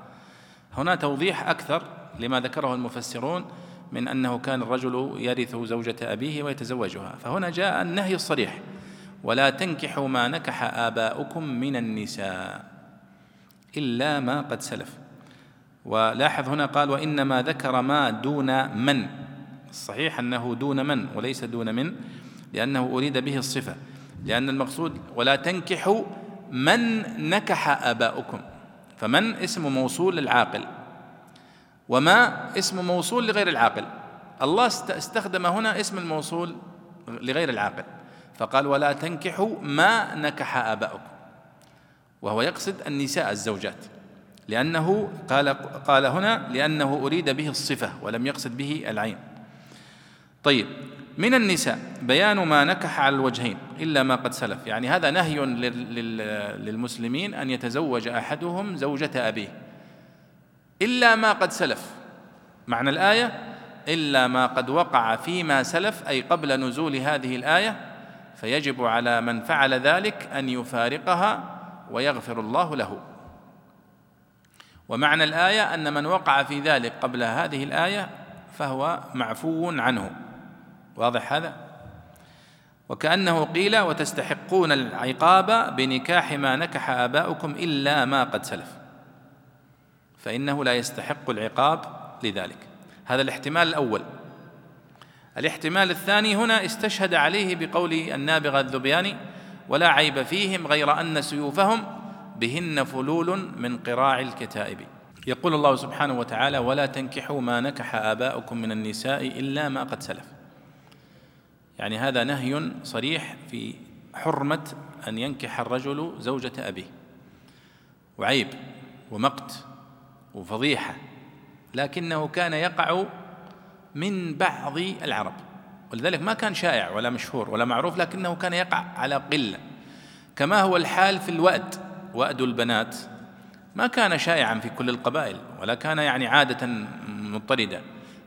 هنا توضيح أكثر. لما ذكره المفسرون من أنه كان الرجل يرث زوجة أبيه ويتزوجها. فهنا جاء النهي الصريح. ولا تنكحوا ما نكح آباؤكم من النساء إلا ما قد سلف. ولاحظ هنا قال وإنما ذكر ما دون من. الصحيح أنه دون من وليس دون من لأنه أريد به الصفة. لأن المقصود ولا تنكحوا من نكح آباؤكم. فمن؟ اسم موصول للعاقل. وما اسم موصول لغير العاقل. الله استخدم هنا اسم الموصول لغير العاقل. فقال ولا تنكحوا ما نكح آباؤكم. وهو يقصد النساء الزوجات. لأنه قال قال هنا لأنه أريد به الصفة ولم يقصد به العين. طيب من النساء بيان ما نكح على الوجهين إلا ما قد سلف. يعني هذا نهي للمسلمين أن يتزوج أحدهم زوجة أبيه. إلا ما قد سلف. معنى الآية؟ إلا ما قد وقع فيما سلف أي قبل نزول هذه الآية فيجب على من فعل ذلك أن يفارقها ويغفر الله له. ومعنى الآية أن من وقع في ذلك قبل هذه الآية فهو معفو عنه. واضح هذا؟ وكأنه قيل وتستحقون العقاب بنكاح ما نكح آباؤكم إلا ما قد سلف. فإنه لا يستحق العقاب لذلك. هذا الاحتمال الأول. الاحتمال الثاني هنا استشهد عليه بقول النابغة الذبياني ولا عيب فيهم غير أن سيوفهم بهن فلول من قراع الكتائب. يقول الله سبحانه وتعالى ولا تنكحوا ما نكح آباؤكم من النساء إلا ما قد سلف. يعني هذا نهي صريح في حرمة أن ينكح الرجل زوجة أبيه. وعيب ومقت وفضيحة لكنه كان يقع من بعض العرب. ولذلك ما كان شائع ولا مشهور ولا معروف لكنه كان يقع على قلة. كما هو الحال في الوأد وأد البنات ما كان شائعا في كل القبائل ولا كان يعني عادة مضطردة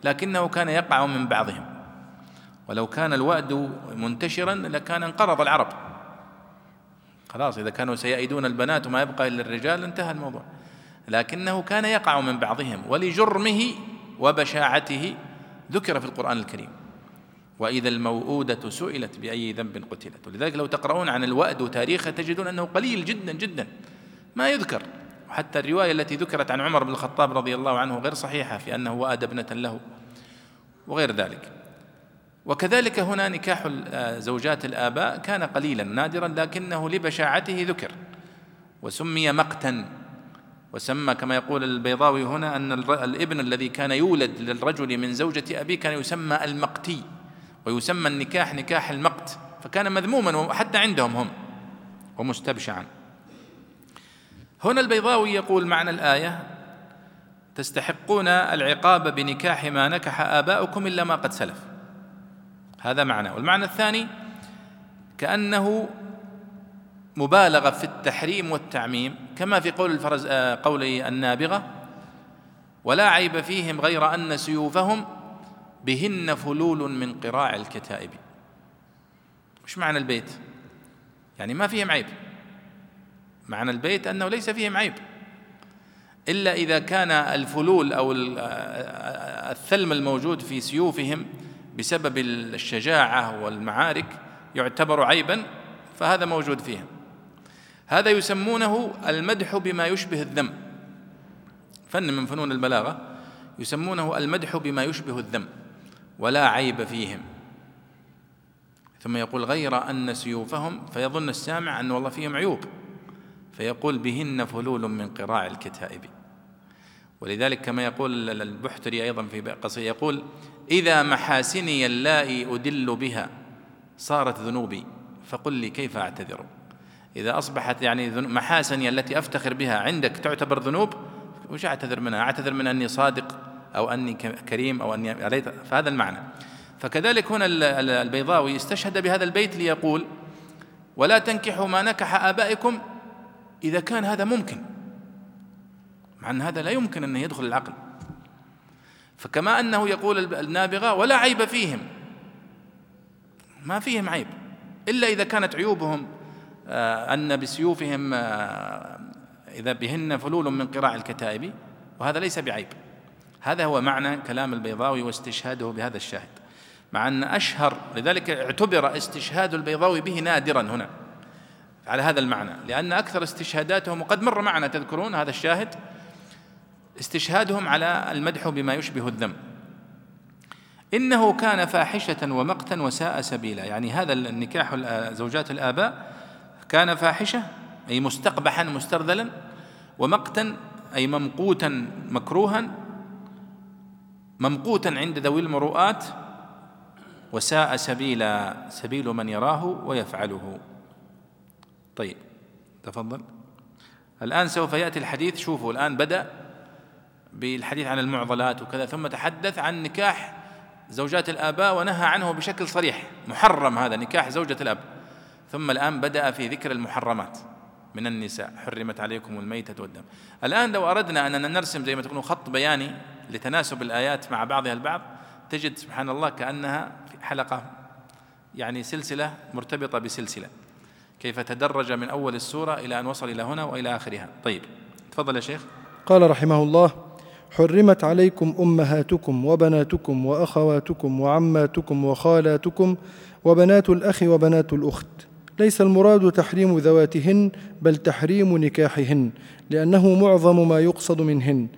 لكنه كان يقع من بعضهم. ولو كان الوأد منتشرا لكان انقرض العرب. خلاص إذا كانوا سيئدون البنات وما يبقى إلا الرجال انتهى الموضوع. لكنه كان يقع من بعضهم ولجرمه وبشاعته ذكر في القرآن الكريم. وإذا الموؤودة سئلت بأي ذنب قتلت. ولذلك لو تقرؤون عن الوأد وتاريخه تجدون أنه قليل جدا جدا. ما يذكر. وحتى الرواية التي ذكرت عن عمر بن الخطاب رضي الله عنه غير صحيحة في أنه وأد ابنة له وغير ذلك. وكذلك هنا نكاح زوجات الآباء كان قليلا نادرا لكنه لبشاعته ذكر. وسمي مقتا. وسمى كما يقول البيضاوي هنا أن الابن الذي كان يولد للرجل من زوجة أبيه كان يسمى المقتي ويسمى النكاح نكاح المقت فكان مذموما حتى عندهم هم ومستبشعا. هنا البيضاوي يقول معنى الآية تستحقون العقاب بنكاح ما نكح آباؤكم إلا ما قد سلف. هذا معنى. والمعنى الثاني كأنه مبالغة في التحريم والتعميم كما في قول الفرز آه، قول النابغة ولا عيب فيهم غير أن سيوفهم بهن فلول من قراع الكتائب. وش معنى البيت؟ يعني ما فيهم عيب. معنى البيت أنه ليس فيهم عيب. إلا إذا كان الفلول أو آه، آه، الثلم الموجود في سيوفهم بسبب الشجاعة والمعارك يعتبر عيبا فهذا موجود فيهم. هذا يسمونه المدح بما يشبه الذم. فن من فنون البلاغة يسمونه المدح بما يشبه الذم ولا عيب فيهم. ثم يقول غير أن سيوفهم فيظن السامع أن والله فيهم عيوب فيقول بهن فلول من قراع الكتائب. ولذلك كما يقول البحتري أيضا في قصيدة يقول إذا محاسني اللائي أدل بها صارت ذنوبي فقل لي كيف أعتذر؟ إذا أصبحت يعني محاسني التي أفتخر بها عندك تعتبر ذنوب وش أعتذر منها؟ أعتذر من أني صادق أو أني كريم أو أني عليت؟ فهذا المعنى. فكذلك هنا البيضاوي استشهد بهذا البيت ليقول ولا تنكحوا ما نكح آبائكم إذا كان هذا ممكن. مع أن هذا لا يمكن أن يدخل العقل. فكما أنه يقول النابغة ولا عيب فيهم. ما فيهم عيب. إلا إذا كانت عيوبهم أن بسيوفهم آه، إذا بهن فلول من قراع الكتائب وهذا ليس بعيب. هذا هو معنى كلام البيضاوي واستشهاده بهذا الشاهد. مع أن أشهر لذلك اعتبر استشهاد البيضاوي به نادرا هنا على هذا المعنى. لأن أكثر استشهاداتهم وقد مر معنا تذكرون هذا الشاهد استشهادهم على المدح بما يشبه الذم. إنه كان فاحشة ومقتا وساء سبيلا. يعني هذا النكاح زوجات الآباء كان فاحشة أي مستقبحا مسترذلا ومقتا أي ممقوتا مكروها ممقوتا عند ذوي المروءات وساء سبيلا سبيل من يراه ويفعله. طيب تفضل. الآن سوف يأتي الحديث شوفوا الآن بدأ بالحديث عن المعضلات وكذا ثم تحدث عن نكاح زوجات الآباء ونهى عنه بشكل صريح محرم هذا نكاح زوجة الأب. ثم الآن بدأ في ذكر المحرمات. من النساء حرمت عليكم الميتة والدم. الآن لو أردنا أننا نرسم زي ما تقولون خط بياني لتناسب الآيات مع بعضها البعض تجد سبحان الله كأنها حلقة يعني سلسلة مرتبطة بسلسلة. كيف تدرج من أول السورة إلى أن وصل إلى هنا وإلى آخرها. طيب تفضل يا شيخ. قال رحمه الله حرمت عليكم أمهاتكم وبناتكم وأخواتكم وعماتكم وخالاتكم وبنات الأخ وبنات الأخت. ليس المراد تحريم ذواتهن بل تحريم نكاحهن لأنه معظم ما يقصد منهن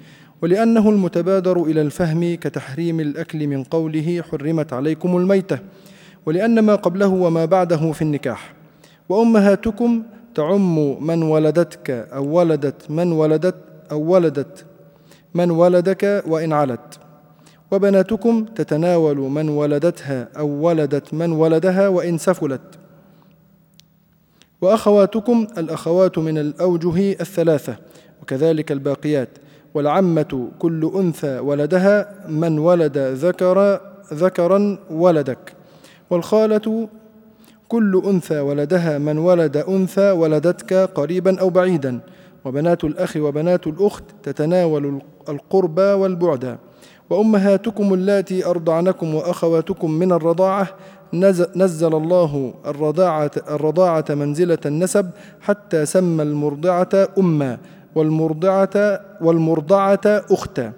ولأنه المتبادر إلى الفهم كتحريم الأكل من قوله حرمت عليكم الميتة ولأن ما قبله وما بعده في النكاح. وأمهاتكم تعم من ولدتك أو ولدت من ولدت أو ولدت من ولدك وإن علت. وبناتكم تتناول من ولدتها أو ولدت من ولدها وإن سفلت. وأخواتكم الأخوات من الأوجه الثلاثة وكذلك الباقيات. والعمة كل أنثى ولدها من ولد ذكر ذكرا ولدك. والخالة كل أنثى ولدها من ولد أنثى ولدتك قريبا أو بعيدا. وبنات الأخ وبنات الأخت تتناول القربى والبعد. وأمهاتكم اللاتي أرضعنكم وأخواتكم من الرضاعة نزل الله الرضاعة, الرضاعة منزلة النسب حتى سمى المرضعة أما والمرضعة والمرضعة أختا.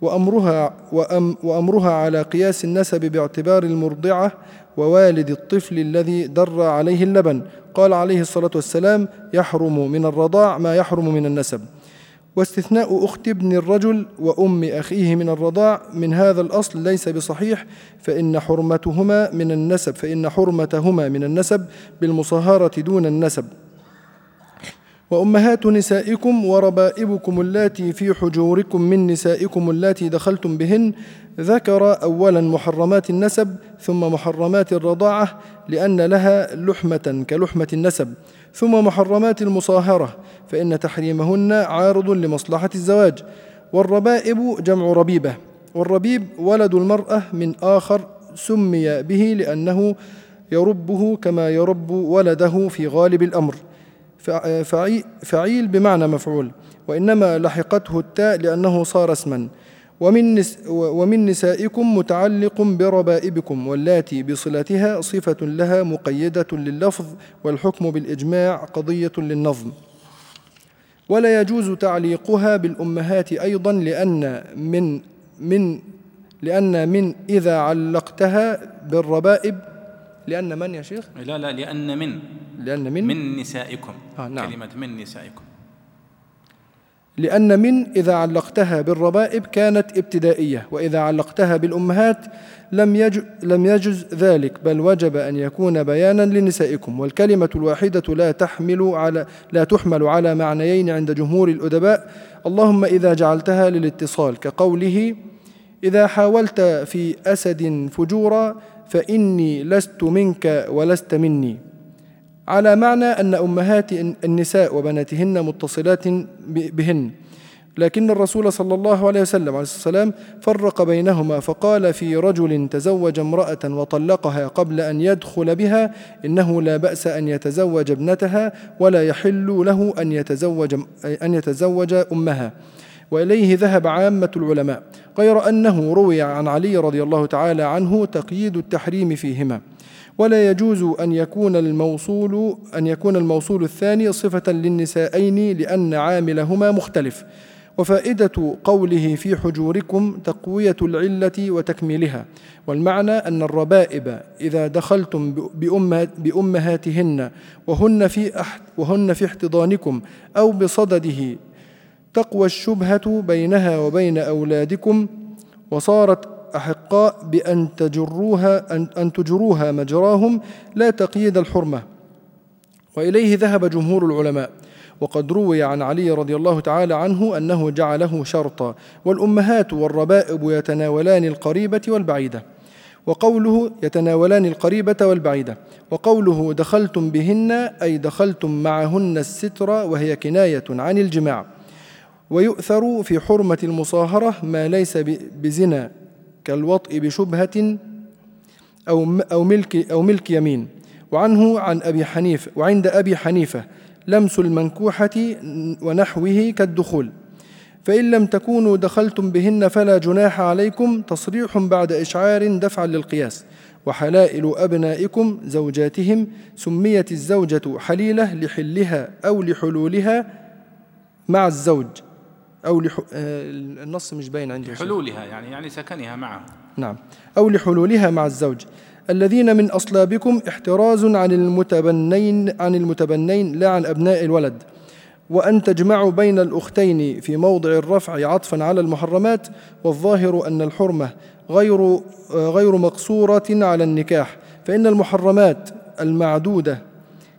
وأمرها, وأم وأمرها على قياس النسب باعتبار المرضعة ووالد الطفل الذي در عليه اللبن. قال عليه الصلاة والسلام يحرم من الرضاع ما يحرم من النسب. واستثناء أخت ابن الرجل وأم أخيه من الرضاع من هذا الأصل ليس بصحيح فإن حرمتهما من النسب فإن حرمتهما من النسب بالمصاهرة دون النسب. وأمهات نسائكم وربائبكم اللاتي في حجوركم من نسائكم اللاتي دخلتم بهن ذكر أولا محرمات النسب ثم محرمات الرضاعة لأن لها لحمة كلحمة النسب. ثم محرمات المصاهرة فإن تحريمهن عارض لمصلحة الزواج. والربائب جمع ربيبة. والربيب ولد المرأة من آخر سمي به لأنه يربه كما يرب ولده في غالب الأمر. فعيل بمعنى مفعول. وإنما لحقته التاء لأنه صار اسما. ومن, نس ومن نسائكم متعلق بربائبكم واللاتي بصلتها صفة لها مقيدة لللفظ والحكم بالإجماع قضية للنظم. ولا يجوز تعليقها بالأمهات أيضا لأن من من لأن من إذا علقتها بالربائب لأن من يا شيخ؟ لا لا لأن من لأن من؟ من نسائكم. آه نعم. كلمة من نسائكم. لأن من إذا علقتها بالربائب كانت ابتدائية وإذا علقتها بالأمهات لم يجز, لم يجز ذلك بل وجب أن يكون بيانا لنسائكم. والكلمة الواحدة لا تحمل على لا تحمل على معنيين عند جمهور الأدباء. اللهم إذا جعلتها للاتصال كقوله إذا حاولت في أسد فجورا فإني لست منك ولست مني. على معنى أن أمهات النساء وبناتهن متصلات بهن. لكن الرسول صلى الله عليه وسلم عليه السلام فرق بينهما فقال في رجل تزوج امرأة وطلقها قبل أن يدخل بها إنه لا بأس أن يتزوج ابنتها ولا يحل له أن يتزوج أن يتزوج أمها. وإليه ذهب عامة العلماء غير أنه روي عن علي رضي الله تعالى عنه تقييد التحريم فيهما. ولا يجوز أن يكون الموصول أن يكون الموصول الثاني صفة للنسائين لأن عاملهما مختلف. وفائدة قوله في حجوركم تقوية العلة وتكميلها. والمعنى أن الربائب إذا دخلتم بأمهاتهن وهن في وهن في احتضانكم أو بصدده تقوى الشبهة بينها وبين أولادكم وصارت أحقاء بأن تجروها أن, أن تجروها مجراهم لا تقييد الحرمة. وإليه ذهب جمهور العلماء. وقد روي عن علي رضي الله تعالى عنه أنه جعله شرطا. والأمهات والربائب يتناولان القريبة والبعيدة. وقوله يتناولان القريبة والبعيدة. وقوله دخلتم بهن أي دخلتم معهن الستر وهي كناية عن الجماع. ويؤثر في حرمة المصاهرة ما ليس بزنا. كالوطء بشبهة أو أو ملك أو ملك يمين. وعنه عن أبي حنيفة وعند أبي حنيفة لمس المنكوحة ونحوه كالدخول. فإن لم تكونوا دخلتم بهن فلا جناح عليكم تصريح بعد إشعار دفعا للقياس. وحلائل أبنائكم زوجاتهم سميت الزوجة حليلة لحلها أو لحلولها مع الزوج. أو لح... آه، النص مش باين عندي. حلولها يعني يعني سكنها معه. نعم. أو لحلولها مع الزوج. الذين من أصلابكم احتراز عن المتبنين عن المتبنين لا عن أبناء الولد. وأن تجمعوا بين الأختين في موضع الرفع عطفا على المحرمات والظاهر أن الحرمة غير آه، غير مقصورة على النكاح. فإن المحرمات المعدودة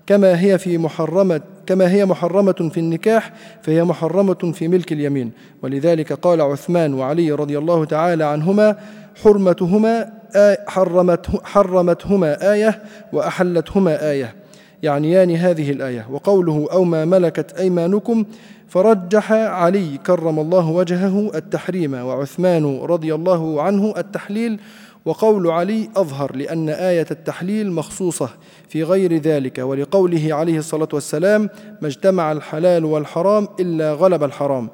كما هي في محرمة كما هي محرمة في النكاح فهي محرمة في ملك اليمين. ولذلك قال عثمان وعلي رضي الله تعالى عنهما حرمتهما حرمت حرمتهما آية وأحلتهما آية. يعنيان هذه الآية. وقوله أو ما ملكت أيمانكم فرجح علي كرم الله وجهه التحريم وعثمان رضي الله عنه التحليل وقول علي أظهر لأن آية التحليل مخصوصة في غير ذلك ولقوله عليه الصلاة والسلام ما اجتمع الحلال والحرام إلا غلب الحرام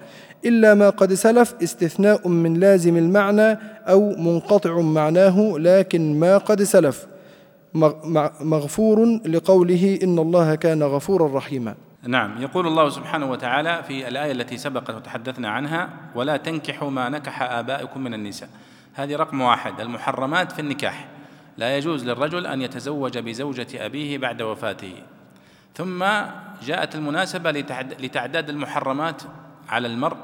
إلا ما قد سلف استثناء من لازم المعنى أو منقطع معناه لكن ما قد سلف. مغفور لقوله إن الله كان غفورا رحيما. نعم يقول الله سبحانه وتعالى في الآية التي سبقت وتحدثنا عنها ولا تنكحوا ما نكح آبائكم من النساء. هذه رقم واحد المحرمات في النكاح. لا يجوز للرجل أن يتزوج بزوجة أبيه بعد وفاته. ثم جاءت المناسبة لتعداد المحرمات على المرء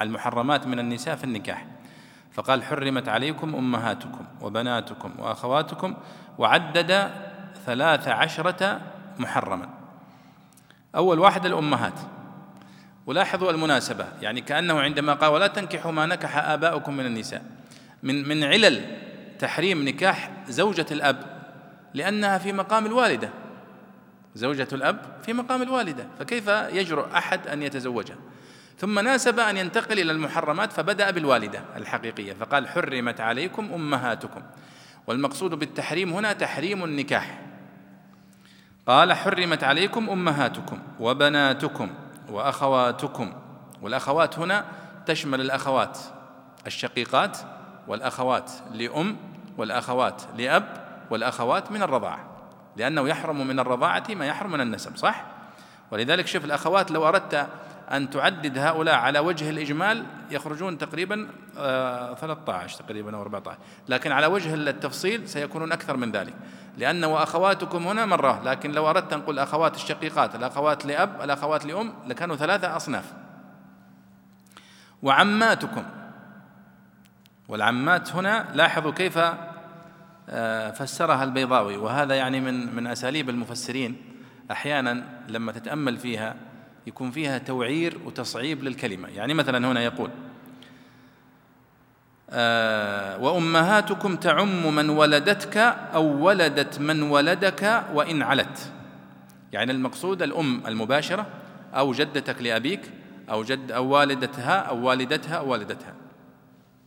المحرمات من النساء في النكاح. فقال حرمت عليكم أمهاتكم وبناتكم وأخواتكم وعدد ثلاث عشرة محرما. أول واحد الأمهات. ولاحظوا المناسبة يعني كأنه عندما قال ولا تنكحوا ما نكح آباؤكم من النساء. من من علل تحريم نكاح زوجة الأب لأنها في مقام الوالدة. زوجة الأب في مقام الوالدة فكيف يجرؤ أحد أن يتزوجها؟ ثم ناسب أن ينتقل إلى المحرمات فبدأ بالوالدة الحقيقية فقال حرمت عليكم أمهاتكم. والمقصود بالتحريم هنا تحريم النكاح. قال حرمت عليكم أمهاتكم وبناتكم وأخواتكم. والأخوات هنا تشمل الأخوات الشقيقات والأخوات لأم والأخوات لأب والأخوات من الرضاعة لأنه يحرم من الرضاعة ما يحرم من النسب صح؟ ولذلك شوف الأخوات لو أردت أن تعدد هؤلاء على وجه الإجمال يخرجون تقريبا 13 آه، تقريبا أو 14 لكن على وجه التفصيل سيكونون أكثر من ذلك لأن وأخواتكم هنا مرة لكن لو أردت أن نقول أخوات الشقيقات الأخوات لأب الأخوات لأم لكانوا ثلاثة أصناف وعماتكم والعمات هنا لاحظوا كيف آه، فسرها البيضاوي. وهذا يعني من من أساليب المفسرين. أحيانا لما تتأمل فيها يكون فيها توعير وتصعيب للكلمة. يعني مثلا هنا يقول آه، وأمهاتكم تعم من ولدتك أو ولدت من ولدك وإن علت. يعني المقصود الأم المباشرة أو جدتك لأبيك أو جد أو والدتها أو والدتها أو والدتها.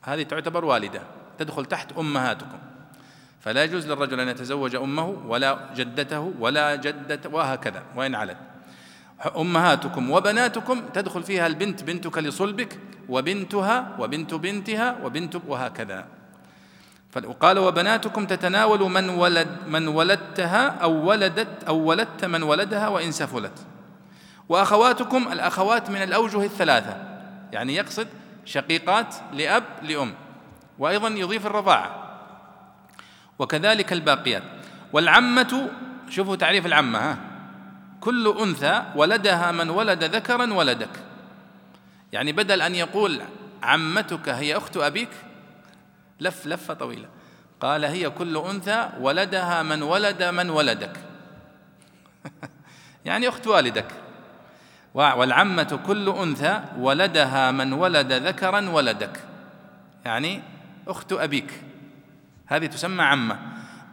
هذه تعتبر والدة تدخل تحت أمهاتكم. فلا يجوز للرجل أن يتزوج أمه ولا جدته ولا جدة وهكذا وإن علت. أمهاتكم وبناتكم تدخل فيها البنت بنتك لصلبك وبنتها وبنت بنتها وبنت وهكذا. وقال وبناتكم تتناول من ولد من ولدتها أو ولدت أو ولدت من ولدها وإن سفلت. وأخواتكم الأخوات من الأوجه الثلاثة. يعني يقصد شقيقات لأب لأم وأيضا يضيف الرضاعة. وكذلك الباقيات. والعمة شوفوا تعريف العمة ها. كل أنثى ولدها من ولد ذكرا ولدك. يعني بدل أن يقول عمتك هي أخت أبيك لف لفة طويلة. قال هي كل أنثى ولدها من ولد من ولدك. يعني أخت والدك. والعمة كل أنثى ولدها من ولد ذكرا ولدك. يعني أخت أبيك. هذه تسمى عمة.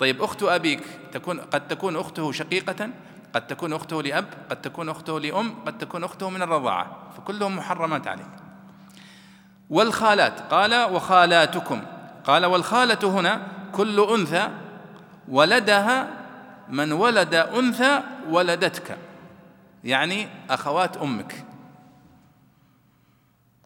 طيب أخت أبيك تكون قد تكون أخته شقيقة قد تكون أخته لأب قد تكون أخته لأم قد تكون أخته من الرضاعة. فكلهم محرمات عليك. والخالات؟ قال وخالاتكم. قال والخالة هنا كل أنثى ولدها من ولد أنثى ولدتك. يعني أخوات أمك.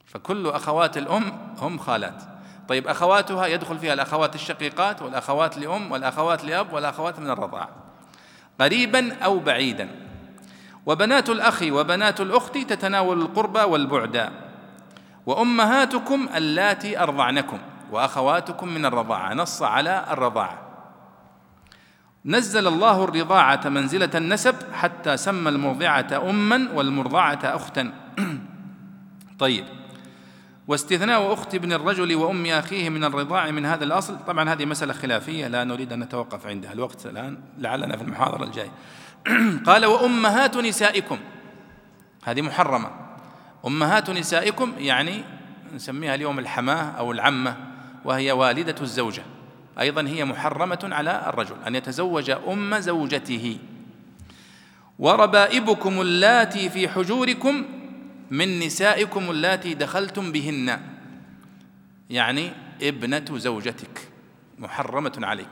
فكل أخوات الأم هم خالات. طيب أخواتها يدخل فيها الأخوات الشقيقات والأخوات لأم والأخوات لأب والأخوات من الرضاعة قريبا أو بعيدا. وبنات الأخ وبنات الأخت تتناول القربى والبعد. وأمهاتكم اللاتي أرضعنكم. وأخواتكم من الرضاعة نص على الرضاعة نزل الله الرضاعة منزلة النسب حتى سمى المرضعة أما والمرضعة أختا. طيب. واستثناء أخت ابن الرجل وأم أخيه من الرضاع من هذا الأصل. طبعا هذه مسألة خلافية لا نريد أن نتوقف عندها الوقت الآن. لعلنا في المحاضرة الجاية. قال وأمهات نسائكم. هذه محرمة. أمهات نسائكم يعني نسميها اليوم الحماة أو العمة وهي والدة الزوجة. أيضا هي محرمة على الرجل أن يتزوج أم زوجته. وربائبكم اللاتي في حجوركم من نسائكم اللاتي دخلتم بهن. يعني ابنة زوجتك محرمة عليك.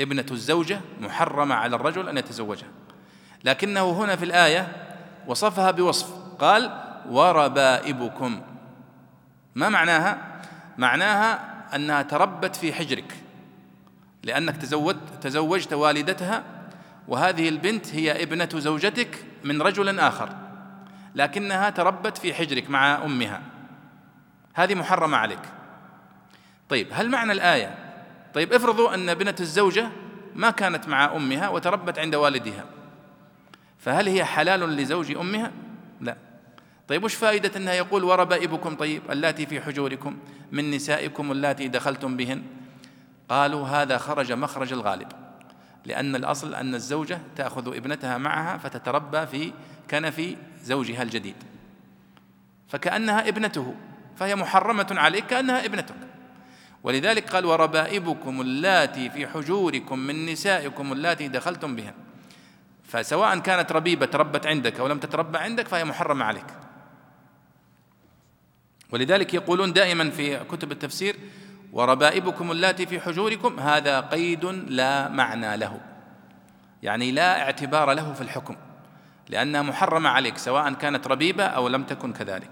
ابنة الزوجة محرمة على الرجل أن يتزوجها. لكنه هنا في الآية وصفها بوصف قال وربائبكم. ما معناها؟ معناها أنها تربت في حجرك لأنك تزوجت تزوجت والدتها وهذه البنت هي ابنة زوجتك من رجل آخر لكنها تربت في حجرك مع أمها. هذه محرمة عليك. طيب هل معنى الآية؟ طيب افرضوا أن ابنه الزوجة ما كانت مع أمها وتربت عند والدها فهل هي حلال لزوج أمها؟ لا. طيب وش فائدة أنها يقول وربائبكم؟ طيب اللاتي في حجوركم من نسائكم اللاتي دخلتم بهن. قالوا هذا خرج مخرج الغالب لأن الأصل أن الزوجة تأخذ ابنتها معها فتتربى في كنف زوجها الجديد. فكأنها ابنته فهي محرمة عليك كأنها ابنتك. ولذلك قال وربائبكم اللاتي في حجوركم من نسائكم اللاتي دخلتم بهن. فسواء كانت ربيبة تربت عندك أو لم تتربى عندك فهي محرمة عليك. ولذلك يقولون دائما في كتب التفسير وربائبكم اللاتي في حجوركم هذا قيد لا معنى له. يعني لا اعتبار له في الحكم لأنها محرمة عليك سواء كانت ربيبة أو لم تكن كذلك.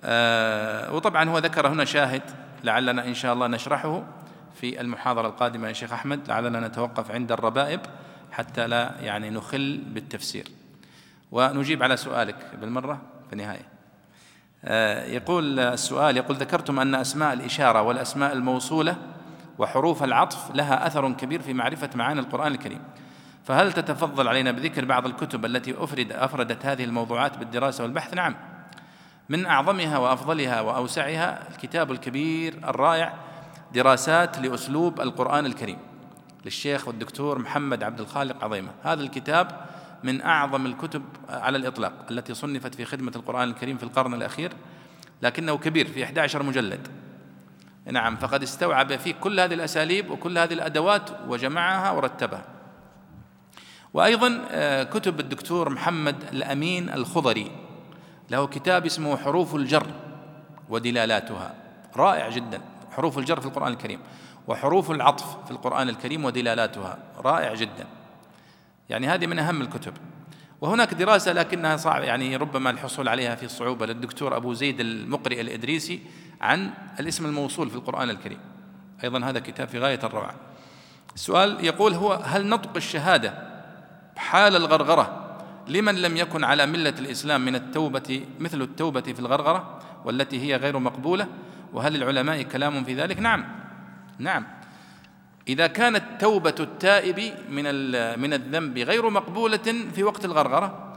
آه وطبعا هو ذكر هنا شاهد لعلنا إن شاء الله نشرحه في المحاضرة القادمة يا شيخ أحمد لعلنا نتوقف عند الربائب حتى لا يعني نخل بالتفسير. ونجيب على سؤالك بالمرة في النهاية. آه يقول السؤال يقول ذكرتم أن أسماء الإشارة والأسماء الموصولة وحروف العطف لها أثر كبير في معرفة معاني القرآن الكريم. فهل تتفضل علينا بذكر بعض الكتب التي أفرد أفردت هذه الموضوعات بالدراسة والبحث؟ نعم. من أعظمها وأفضلها وأوسعها الكتاب الكبير الرائع دراسات لأسلوب القرآن الكريم للشيخ والدكتور محمد عبد الخالق عظيمة. هذا الكتاب من أعظم الكتب على الإطلاق التي صنفت في خدمة القرآن الكريم في القرن الأخير لكنه كبير في 11 مجلد. نعم فقد استوعب فيه كل هذه الأساليب وكل هذه الأدوات وجمعها ورتبها. وأيضا آه، كتب الدكتور محمد الأمين الخضري له كتاب اسمه حروف الجر ودلالاتها. رائع جدا حروف الجر في القرآن الكريم وحروف العطف في القرآن الكريم ودلالاتها. رائع جدا. يعني هذه من أهم الكتب. وهناك دراسة لكنها صعب يعني ربما الحصول عليها في صعوبة للدكتور أبو زيد المقرئ الإدريسي عن الاسم الموصول في القرآن الكريم. أيضا هذا كتاب في غاية الروعة. السؤال يقول هو هل نطق الشهادة حال الغرغرة لمن لم يكن على ملة الإسلام من التوبة مثل التوبة في الغرغرة والتي هي غير مقبولة؟ وهل للعلماء كلام في ذلك؟ نعم. نعم. إذا كانت توبة التائب من من الذنب غير مقبولة في وقت الغرغرة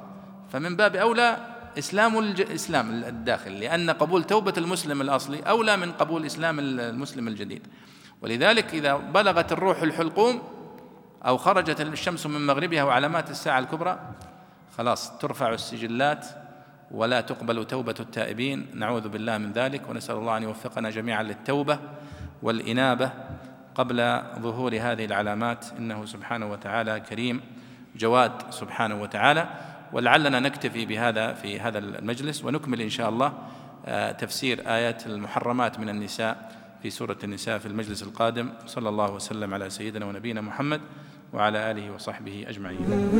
فمن باب أولى إسلام الإسلام الداخل لأن قبول توبة المسلم الأصلي أولى من قبول إسلام المسلم الجديد. ولذلك إذا بلغت الروح الحلقوم أو خرجت الشمس من مغربها وعلامات الساعة الكبرى خلاص ترفع السجلات ولا تقبل توبة التائبين. نعوذ بالله من ذلك ونسأل الله أن يوفقنا جميعا للتوبة والإنابة قبل ظهور هذه العلامات إنه سبحانه وتعالى كريم جواد سبحانه وتعالى. ولعلنا نكتفي بهذا في هذا المجلس ونكمل إن شاء الله آه، تفسير آيات المحرمات من النساء في سورة النساء في المجلس القادم. صلى الله وسلم على سيدنا ونبينا محمد وعلى آله وصحبه أجمعين.